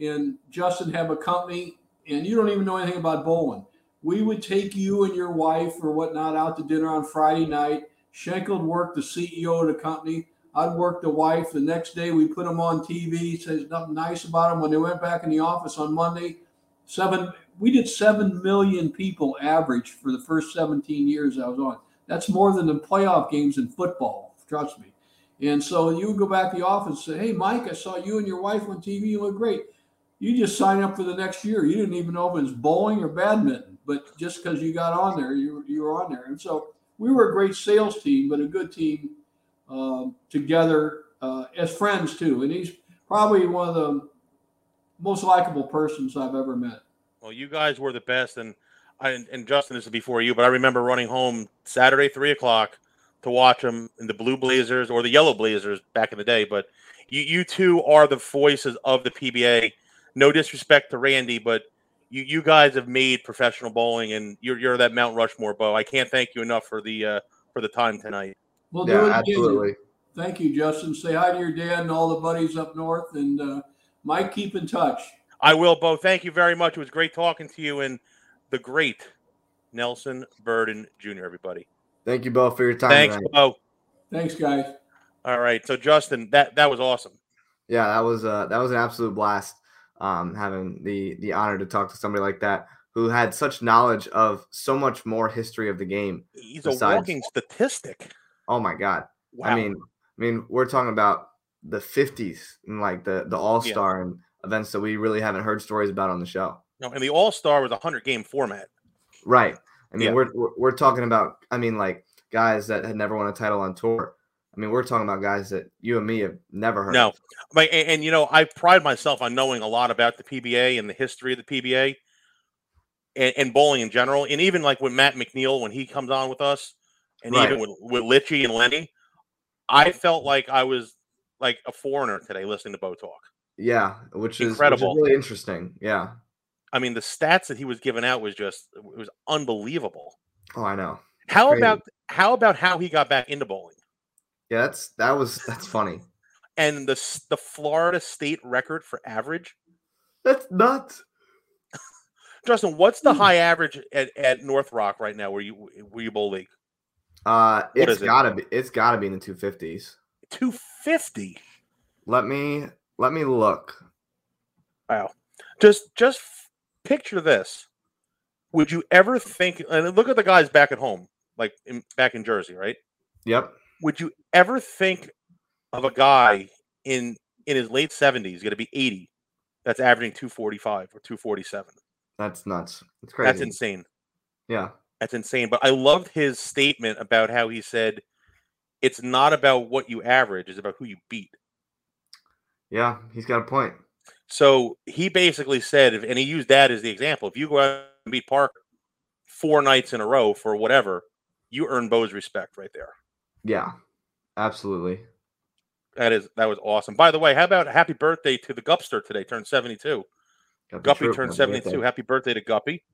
and Justin have a company, and you don't even know anything about bowling, we would take you and your wife or whatnot out to dinner on Friday night Schenkel worked the CEO of the company. I'd work the wife. The next day we put them on TV. Says nothing nice about them. When they went back in the office on Monday, seven we did seven million people average for the first 17 years I was on. That's more than the playoff games in football. Trust me. And so you go back to the office and say, Hey, Mike, I saw you and your wife on TV. You look great. You just sign up for the next year. You didn't even know if it was bowling or badminton, but just because you got on there, you, you were on there. And so we were a great sales team, but a good team um, together uh, as friends too. And he's probably one of the most likable persons I've ever met. Well, you guys were the best, and I and Justin, this is before you, but I remember running home Saturday three o'clock to watch them in the blue blazers or the yellow blazers back in the day. But you you two are the voices of the PBA. No disrespect to Randy, but you you guys have made professional bowling, and you're you're that Mount Rushmore, Bo. I can't thank you enough for the uh, for the time tonight. We'll yeah, absolutely. Thank you, Justin. Say hi to your dad and all the buddies up north, and uh, Mike, keep in touch. I will, Bo. Thank you very much. It was great talking to you, and the great Nelson Burton Jr. Everybody. Thank you, Bo, for your time. Thanks, tonight. Bo. Thanks, guys. All right, so Justin, that that was awesome. Yeah, that was uh, that was an absolute blast um, having the the honor to talk to somebody like that who had such knowledge of so much more history of the game. He's besides, a walking statistic. Oh my god! Wow. I mean, I mean, we're talking about the '50s and like the the All Star yeah. and events that we really haven't heard stories about on the show. No, and the All Star was a hundred game format. Right. I mean, yeah. we're, we're we're talking about. I mean, like guys that had never won a title on tour I mean, we're talking about guys that you and me have never heard. No, and, and, you know, I pride myself on knowing a lot about the PBA and the history of the PBA and, and bowling in general, and even like with Matt McNiel when he comes on with us, and right. even with with Litchy and Lenny, I felt like I was like a foreigner today listening to Bo talk. Yeah, which is incredible, which is really interesting. Yeah, I mean, the stats that he was giving out was just it was unbelievable. Oh, I know. How about how about how he got back into bowling? Yeah, that's that was that's funny. and the the Florida state record for average. That's nuts. Justin, what's the Hmm. high average at, at North Rock right now? Where you where you bowl league? Uh, What it's gotta be. It's gotta be in the two fifties. Two fifty. Let me let me look. Wow. Just just picture this. Would you ever think? And look at the guys back at home, like in, back in Jersey, right? Yep. Would you ever think of a guy in in his late seventies going to be eighty? That's averaging two forty five or two forty seven. That's nuts. It's crazy. That's insane. yeah. That's insane. But I loved his statement about how he said it's not about what you average, it's about who you beat. Yeah. He's got a point. So he basically said, if, and he used that as the example. If you go out and beat Park four nights in a row for whatever, you earn Bo's respect right there. Yeah. Absolutely. That is that was awesome. By the way, how about happy birthday to the Gupster today? Turned seventy two. Guppy Troup. turned seventy two. Happy birthday to Guppy,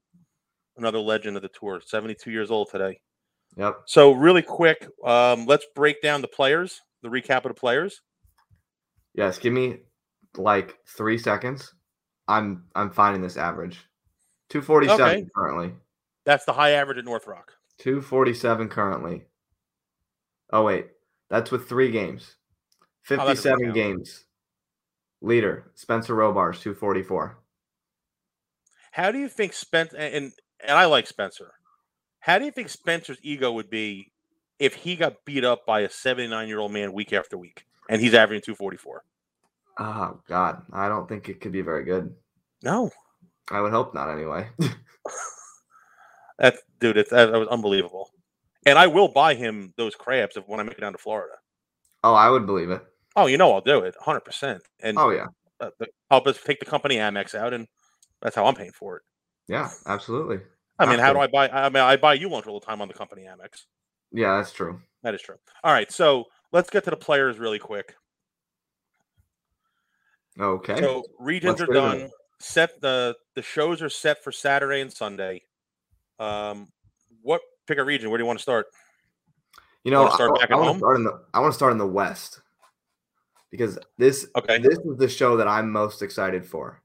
another legend of the tour. Seventy two years old today. Yep. So really quick, um, let's break down the players. The recap of the players. Yes. Give me like three seconds. I'm I'm finding this average. Two forty seven Okay. currently. That's the high average at North Rock. Two forty seven currently. Oh wait, that's with three games. Oh, that Fifty doesn't seven count. games. Leader Spencer Robars two forty four. How do you think Spencer and and I like Spencer. How do you think Spencer's ego would be if he got beat up by a 79 year old man week after week and he's averaging 244? Oh God, I don't think it could be very good. No, I would hope not anyway. that's dude, it's that was unbelievable. And I will buy him those crabs if when I make it down to Florida. oh, I would believe it. Oh, you know I'll do it 100. percent And Oh yeah, uh, the- I'll just take the company Amex out, and that's how I'm paying for it. yeah, absolutely. I mean, how do I buy? I mean, I buy you lunch all the time on the company Amex. Yeah, that's true. That is true. All right, so let's get to the players really quick. Okay. So regions Let's are done. Set the the shows are set for Saturday and Sunday. Um, what pick a region? Where do you want to start? you know, I, start back at want to start in the I want to start in the West because this Okay. this is the show that I'm most excited for.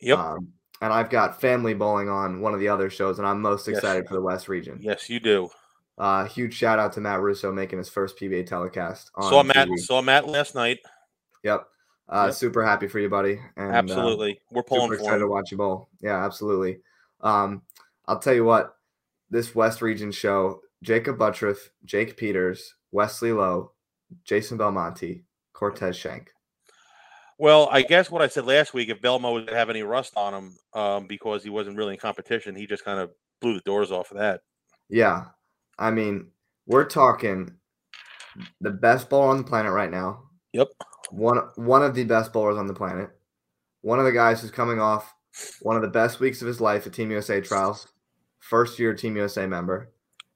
Yep. Um, and I've got family bowling on one of the other shows, and I'm most Yes. excited for the West region. yes, you do. Uh, huge shout out to Matt Russo making his first PBA telecast. On Saw Matt. TV. Saw Matt last night. Yep. Uh, Yep. Super happy for you, buddy. And, uh, Absolutely, we're pulling super for excited to watch you bowl. Yeah, absolutely. Um, I'll tell you what, this West Region show: Jakob Butturff, Jake Peters, Wesley Low, Jason Belmonte, Cortez Schenck. Well, I guess what I said last week, if Belmo didn't have any rust on him um, because he wasn't really in competition, he just kind of blew the doors off of that. Yeah, I mean, we're talking the best bowler on the planet right now. Yep. One one of the best bowlers on the planet. One of the guys who's coming off one of the best weeks of his life at Team USA trials, first year Team USA member,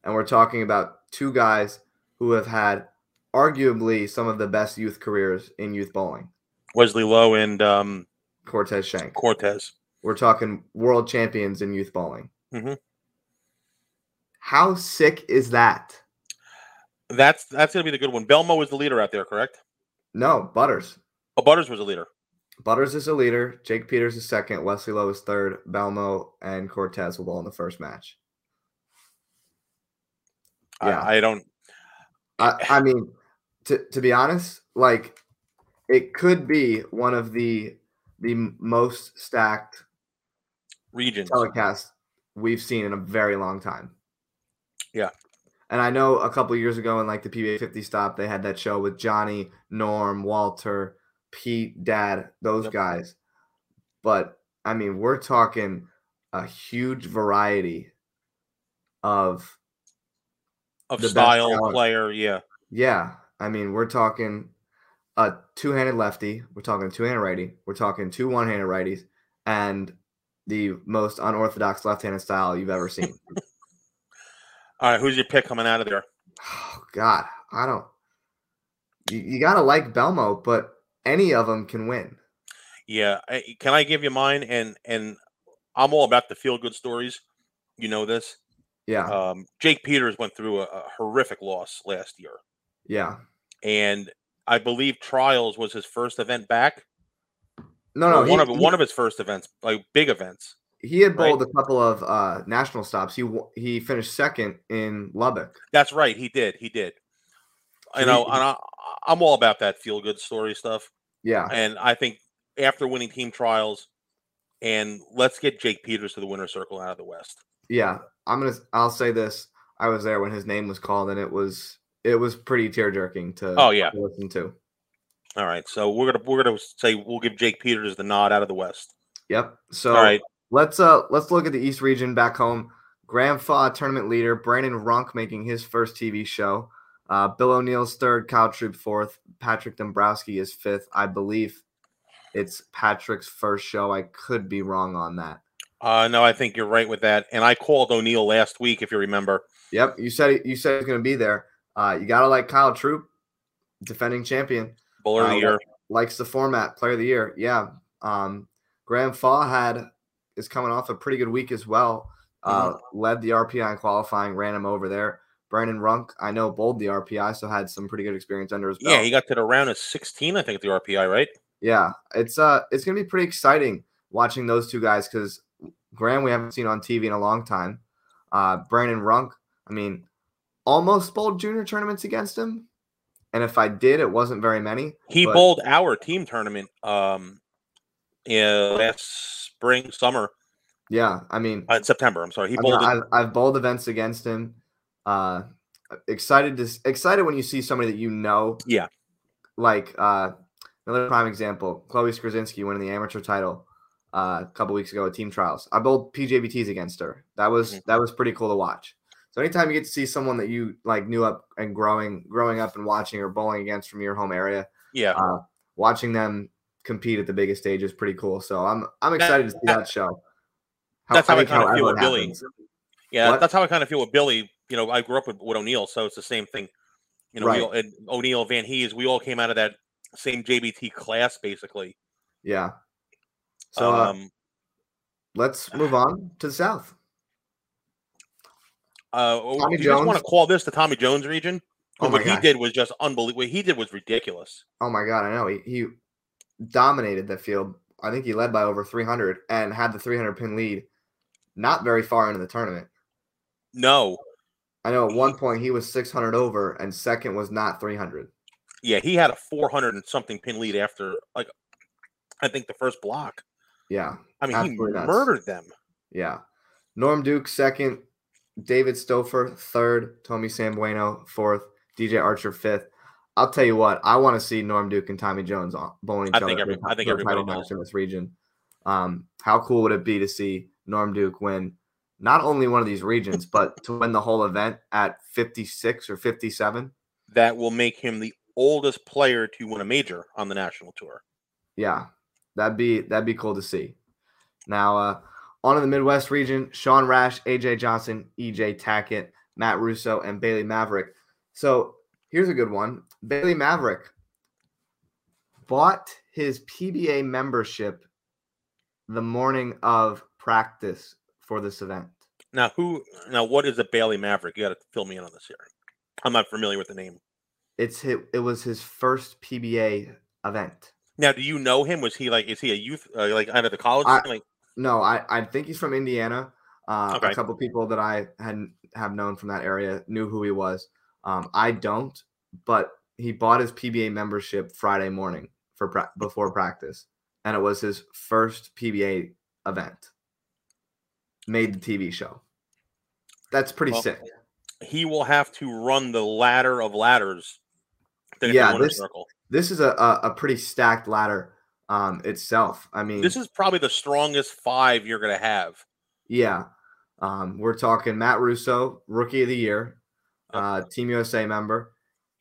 and we're talking about two guys who have had arguably some of the best youth careers in youth bowling. Wesley Low and um, Cortez Schenck. Cortez. We're talking world champions in youth bowling. Mhm. How sick is that? That's that's gonna be the good one. Belmo was the leader out there, correct? No, Butters. Oh, Butters was a leader. Butters is a leader. Jake Peters is second. Wesley Low is third. Belmo and Cortez will bowl in the first match. Yeah. I, I don't. I, I mean, to, to be honest, like it could be one of the the most stacked Regions. telecast we've seen in a very long time. Yeah. And I know a couple years ago in like the PBA 50 stop, they had that show with Johnny, Norm, Walter, Pete, Dad, those Yep. guys. But I mean, we're talking a huge variety of of style player. Yeah. Yeah, I mean, we're talking a two-handed lefty, we're talking a two-handed righty, we're talking two one-handed righties, and the most unorthodox left-handed style you've ever seen. All right. Who's your pick coming out of there? oh, God, I don't. You, you gotta like Belmo, but any of them can win. Yeah. I, can I give you mine? And and I'm all about the feel good stories. You know this. Yeah, Um, Jake Peters went through a, a horrific loss last year, yeah, and I believe Trials was his first event back. No, no, one he, of he- one of his first events, like big events. he had right? bowled a couple of uh, national stops. He he finished second in Lubbock. That's right. He did. He did. You know, and I, I'm all about that feel good story stuff. Yeah, And I think after winning team trials, and let's get Jake Peters to the winner circle out of the West. yeah. I'm gonna. I'll say this. I was there when his name was called, and it was it was pretty tear jerking to. Oh, yeah. to listen to. All right. So we're gonna we're gonna say we'll give Jake Peters the nod out of the West. Yep. So all right. let's uh let's look at the East region back home. Faw, tournament leader, Brandon Runk making his first TV show. Uh, Bill O'Neill's third, Kyle Troup fourth, Patrick Dombrowski is fifth. I believe it's Patrick's first show. I could be wrong on that. Uh, no, I think you're right with that. And I called O'Neill last week, if you remember. Yep, you said you said he's going to be there. Uh, you gotta like Kyle Troup, defending champion, Bowler of Uh, the year. likes the format, player of the year. Yeah, um, Graham Faw had is coming off a pretty good week as well. Uh, Led the RPI in qualifying, ran him over there. Brandon Runk, I know, bowled the RPI, so had some pretty good experience under his belt. Yeah, he got to the round of 16, I think, at the RPI, right? Yeah, it's uh, it's gonna be pretty exciting watching those two guys because Graham we haven't seen on TV in a long time. Uh, Brandon Runk, I mean, almost bowled junior tournaments against him, and if I did, it wasn't very many. He But- bowled our team tournament um in last spring, summer, Yeah, I mean, uh, in September. I'm sorry. He I mean, bowled. I've, I've bowled events against him. Uh, excited to excited when you see somebody that you know. Yeah. Like uh, another prime example, Chloe Skurzynski winning the amateur title uh, a couple weeks ago at team trials. I bowled PJBTs against her. That was Mhm. that was pretty cool to watch. So anytime you get to see someone that you like knew up and growing growing up and watching or bowling against from your home area, yeah. uh, watching them compete at the biggest stage is pretty cool. So I'm I'm excited to see that show. That's how I think kinda feel with it Billy. Yeah, What? that's how I kind of feel with Billy. You know, I grew up with, with O'Neill, so it's the same thing. You know, we Right. all, and O'Neill, Van Hees, we all came out of that same JBT class, basically. Yeah. So uh, um, let's move on to the south. uh, Tommy you just want to call this the Tommy Jones region? Oh what he did was just unbelievable. What he did was ridiculous. Oh my god, I know he, he dominated the field. I think he led by over 300 and had the 300 pin lead, not very far into the tournament. No, I know at one point he was 600 over, and second was not 300. yeah, he had a 400 and something pin lead after, like, I think the first block. Yeah, I mean, he nuts. murdered them. yeah. Norm Duke second, David Stouffer third, Tommy Sambueno fourth, DJ Archer fifth. I'll tell you what, I want to see Norm Duke and Tommy Jones on- bowling each I other. think every- I think everybody match in this region. Um, how cool would it be to see Norm Duke win not only one of these regions, but to win the whole event at 56 or 57? That will make him the oldest player to win a major on the national tour. Yeah, that'd be that'd be cool to see. Now, uh, on to the Midwest region: Sean Rash, AJ Johnson, EJ Tackett, Matt Russo, and Bailey Mavrick. So here's a good one: Bailey Mavrick bought his PBA membership the morning of practice for this event. Now, who? Now, what is a Bailey Mavrick? You got to fill me in on this here. I'm not familiar with the name. It's hit, it was his first PBA event. Now, do you know him? Was he like? Is he a youth? Uh, like out of the college? I- like, No, I, I think he's from Indiana. Uh, Okay. A couple people that I hadn't have known from that area knew who he was. Um, I don't, but he bought his PBA membership Friday morning for pra- before practice, and it was his first PBA event. Made the TV show. That's pretty Well, sick. he will have to run the ladder of ladders. to get to the Yeah, this- circle. This is a, a, pretty stacked ladder um, itself. I mean, This is probably the strongest five you're going to have. Yeah. Um, we're talking Matt Russo, rookie of the year, uh, Team USA member,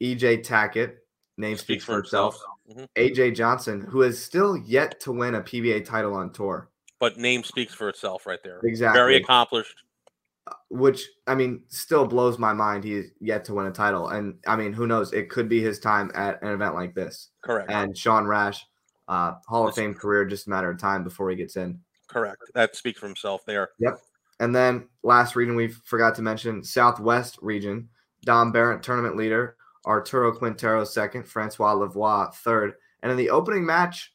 EJ Tackett, name speaks, for himself, Mhm. AJ Johnson, who has still yet to win a PBA title on tour. But name speaks for itself right there. Exactly. Very accomplished. Which, I mean, still blows my mind. He's yet to win a title. And, I mean, who knows? It could be his time at an event like this. Correct. And Sean Rash, uh, Hall of. Fame career, just a matter of time before he gets in. Correct. That speaks for himself there. Yep. And then last region we forgot to mention, Southwest region, Dom Barrett, tournament leader, Arturo Quintero second, Francois Lavoie third. And in the opening match,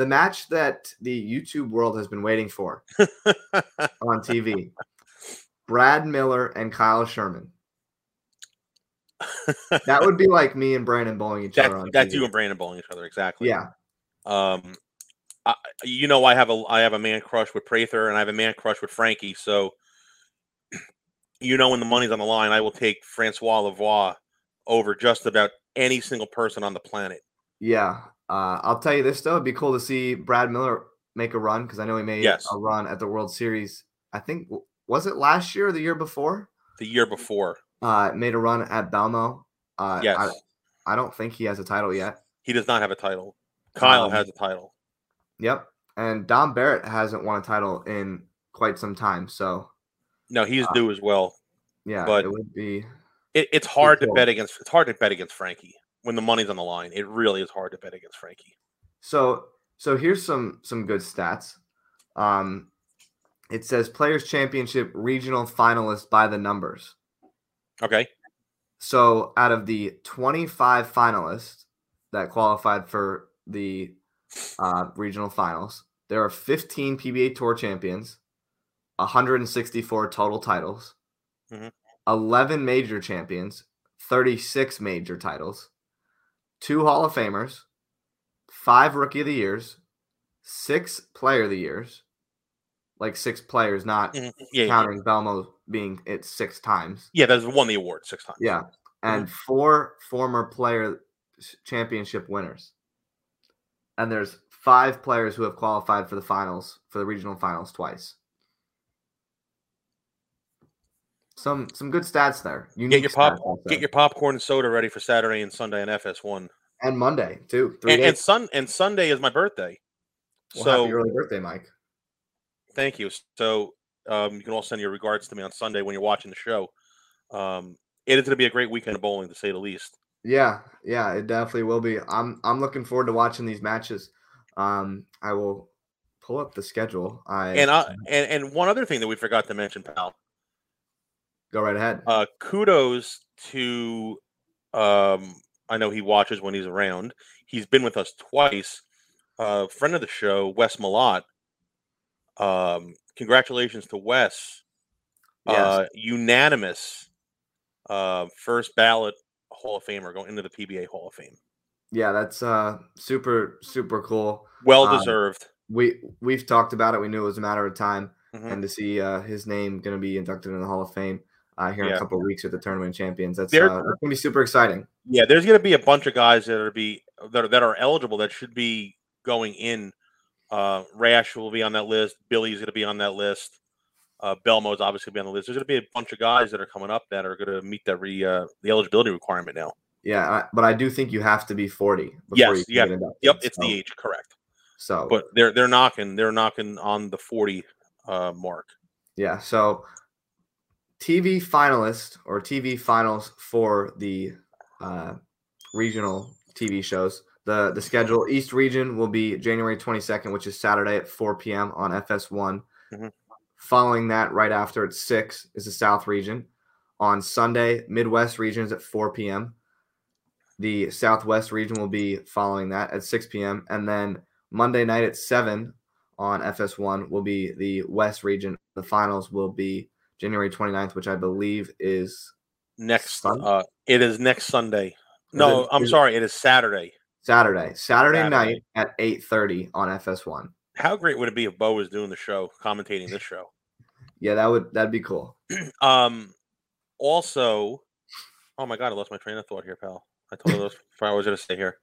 the match that the YouTube world has been waiting for on TV, Brad Miller and Kyle Sherman. That would be like me and Brandon bowling each other on that's TV. you and Brandon bowling each other exactly. Yeah, Um, I, you know, I have a I have a man crush with Prather, and I have a man crush with Frankie. So, you know, when the money's on the line, I will take Francois Lavoie over just about any single person on the planet. yeah. Uh, I'll tell you this though, it'd be cool to see Brad Miller make a run because I know he made Yes. a run at the World Series. I think was it last year or the year before? The year before, Uh, made a run at Belmo. Uh, yes, I, I don't think he has a title yet. he does not have a title. Kyle Um, has a title. Yep. And Dom Barrett hasn't won a title in quite some time. So No, he's uh, due as well. yeah, but- it would be It, it's hard to cool. bet against. It's hard to bet against Frankie when the money's on the line. It really is hard to bet against Frankie. so so here's some some good stats. Um it says players championship regional finalist by the numbers. Okay, So out of the 25 finalists that qualified for the uh, regional finals, there are 15 PBA Tour champions, 164 total titles, Mhm. 11 major champions, 36 major titles, two Hall of Famers, five Rookie of the Years, six Player of the Years, like six players, not Mhm. yeah, yeah, counting Belmo being it six times. yeah. That's won the award six times. Yeah, and four former player championship winners. And there's five players who have qualified for the finals, for the regional finals twice. Some some good stats there. Unique your pop- Get your popcorn and soda ready for Saturday and Sunday on FS1. and Monday too. Three And, and sun and Sunday is my birthday. Well, so happy early birthday, Mike. thank you. So um, you can all send your regards to me on Sunday when you're watching the show. Um, it is going to be a great weekend of bowling, to say the least. Yeah, yeah, it definitely will be. I'm I'm looking forward to watching these matches. Um, I will pull up the schedule. I And I, and and one other thing that we forgot to mention, pal. Go right ahead. Uh, kudos to um, I know he watches when he's around. He's been with us twice. Uh, friend of the show, Wes Malott. Um, congratulations to Wes. Yes. Uh, unanimous uh, first ballot Hall of Famer going into the PBA Hall of Fame. yeah, that's uh super super cool. Well Um, deserved. we we've talked about it. We knew it was a matter of time, Mhm. and to see uh, his name going to be inducted in the Hall of Fame uh, here in a couple weeks with the tournament champions. That's, There- uh, that's going to be super exciting. Yeah, there's going to be a bunch of guys that are be that are, that are eligible that should be going in. Uh, Rash will be on that list. Billy's going to be on that list. Uh, Belmo's obviously to be on the list. There's going to be a bunch of guys that are coming up that are going to meet that re, uh, the eligibility requirement now. Yeah, I, but I do think you have to be 40 before Yes, you yeah. Yep, it's so, the age, correct. So, But they're they're knocking they're knocking on the 40 uh, mark. yeah, so TV finalist or TV finals for the uh, regional TV shows. The the schedule East Region will be January 22nd, which is Saturday at 4 p.m. on FS1. Mhm. Following that, right after at 6 is the South Region. On Sunday, Midwest Regions at 4 p.m. The Southwest Region will be following that at 6 p.m. And then Monday night at 7 on FS1 will be the West Region. The finals will be January 29th, which I believe is Next Sun- uh, it is next Sunday. No, it- I'm sorry, it is Saturday. Saturday. Saturday, Saturday. night at 8:30 on FS1. How great would it be if Bo was doing the show, commentating this show? Yeah, that would that'd be cool. Um, also, oh my god, I lost my train of thought here, pal. I totally lost what I was going to say here.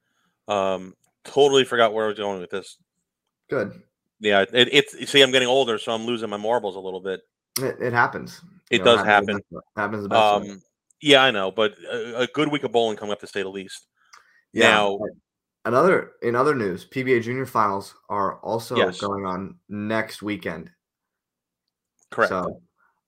Um, totally forgot where I was going with this. Good. Yeah, it, it's see, I'm getting older, so I'm losing my marbles a little bit. It, it happens. It You does happen. Happens the best. Um, yeah, I know, but a, a good week of bowling coming up to say the least. Yeah. now- Another in other news, PBA Junior Finals are also Yes. going on next weekend. Correct. So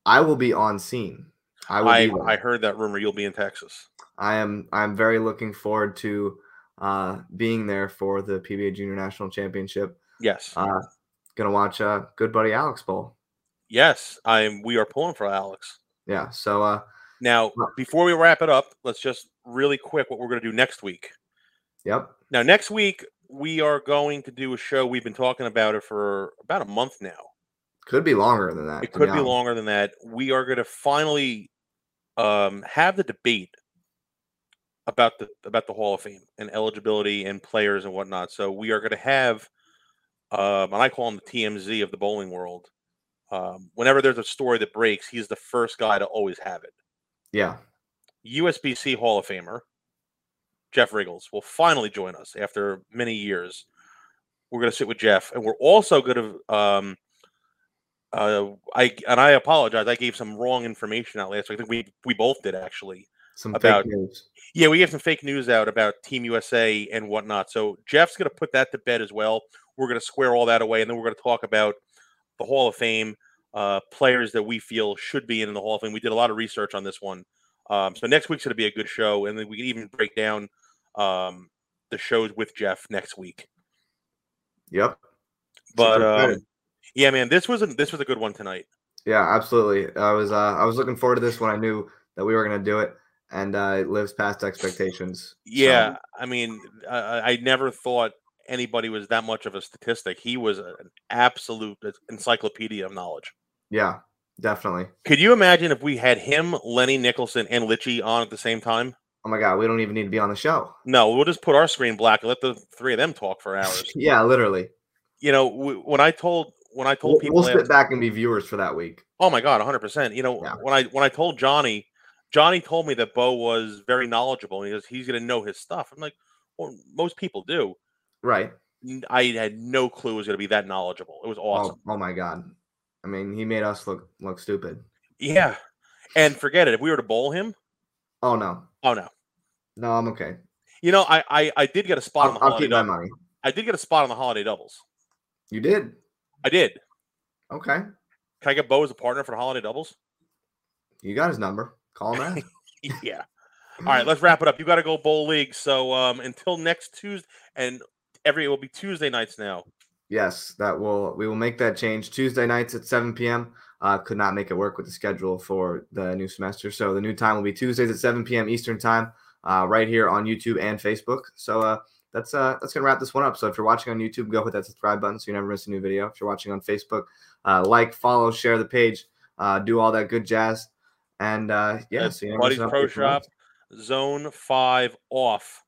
I will be on scene. I will I. I heard that rumor you'll be in Texas. I am I'm very looking forward to uh, being there for the PBA Junior National Championship. Yes, Uh, gonna watch uh, good buddy Alex Bowl. Yes. I'm. We are pulling for Alex. Yeah. So uh, Now, Well- before we wrap it up, let's just really quick what we're going to do next week. Yep. Now, next week we are going to do a show. We've been talking about it for about a month now. Could be longer than that. It could be honest. longer than that. We are going to finally um, have the debate about the about the Hall of Fame and eligibility and players and whatnot. So we are going to have, um, and I call them the TMZ of the bowling world. Um, whenever there's a story that breaks, he's the first guy to always have it. Yeah. USBC Hall of Famer Jeff Richgels will finally join us after many years. We're going to sit with Jeff, and we're also going to. Um, uh, I and I apologize. I gave some wrong information out last week. I think we we both did actually. Some About- fake news. Yeah, we gave some fake news out about Team USA and whatnot. So Jeff's going to put that to bed as well. We're going to square all that away, and then we're going to talk about the Hall of Fame uh, players that we feel should be in the Hall of Fame. We did a lot of research on this one. Um, so next week's going to be a good show, and then we can even break down um, the shows with Jeff next week. Yep. But um, yeah, man, this was a, this was a good one tonight. Yeah, absolutely. I was uh, I was looking forward to this when I knew that we were gonna do it, and uh, it lives past expectations. So, Yeah, I mean, I, I never thought anybody was that much of a statistic. He was an absolute encyclopedia of knowledge. yeah, definitely. Could you imagine if we had him, Lenny Nicholson, and Litchy on at the same time? Oh my god, we don't even need to be on the show. No, we'll just put our screen black and let the three of them talk for hours. yeah, literally. you know, when I told when I told We'll, people, we'll last- sit back and be viewers for that week. oh my god, 100. percent You know, Yeah. when I when I told Johnny, Johnny told me that Bo was very knowledgeable. And he goes, he's going to know his stuff. I'm like, well, most people do. Right. I had no clue it was going to be that knowledgeable. It was awesome. Oh, oh my god. I mean, he made us look look stupid. Yeah, and forget it. If we were to bowl him, Oh no, oh no. no, I'm okay. You know, I I, I did get a spot on I'll, the I'll holiday. keep my money. I did get a spot on the holiday doubles. You did. I did. Okay. Can I get Bo as a partner for the holiday doubles? You got his number. Call him out. yeah. All right, let's wrap it up. You got to go bowl league. So um, until next Tuesday, and every it will be Tuesday nights now. Yes, that will we will make that change Tuesday nights at 7 p.m. Uh, could not make it work with the schedule for the new semester, so the new time will be Tuesdays at 7 p.m. Eastern time, uh, right here on YouTube and Facebook. So uh, that's uh, that's gonna wrap this one up. So if you're watching on YouTube, go hit that subscribe button so you never miss a new video. If you're watching on Facebook, uh, like, follow, share the page, uh, do all that good jazz, and uh, yeah, That's so you Buddy's Pro update from us. Shop, Zone Five off,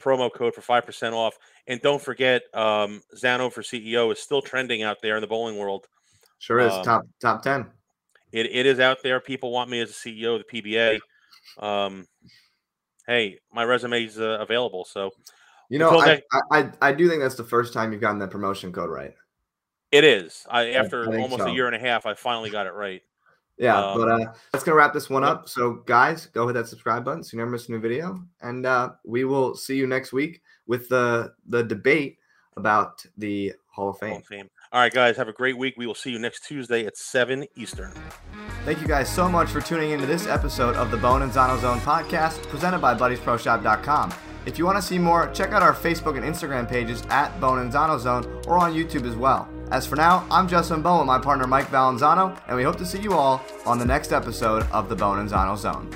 promo code for five percent off. And don't forget, um, Zano for CEO is still trending out there in the bowling world. Sure is Um, top top ten. It, it is out there. People want me as a CEO of the PBA. Um, hey, my resume is uh, available. So You know, I, next- I I I do think that's the first time you've gotten that promotion code right. it is. I after I almost so. a year and a half, I finally got it right. Yeah, Um, but uh, that's gonna wrap this one up. So, guys, go hit that subscribe button so you never miss a new video, and uh, we will see you next week with the the debate about the Hall of Hall Fame. of Fame. All right, guys, have a great week. We will see you next Tuesday at seven Eastern. Thank you guys so much for tuning into this episode of the Bohn and Zano Zone podcast presented by BuddiesProShop.com. If you want to see more, check out our Facebook and Instagram pages at Bohn and Zano Zone or on YouTube as well. As for now, I'm Justin Bohn with my partner Mike Valenzano, and we hope to see you all on the next episode of the Bohn and Zano Zone.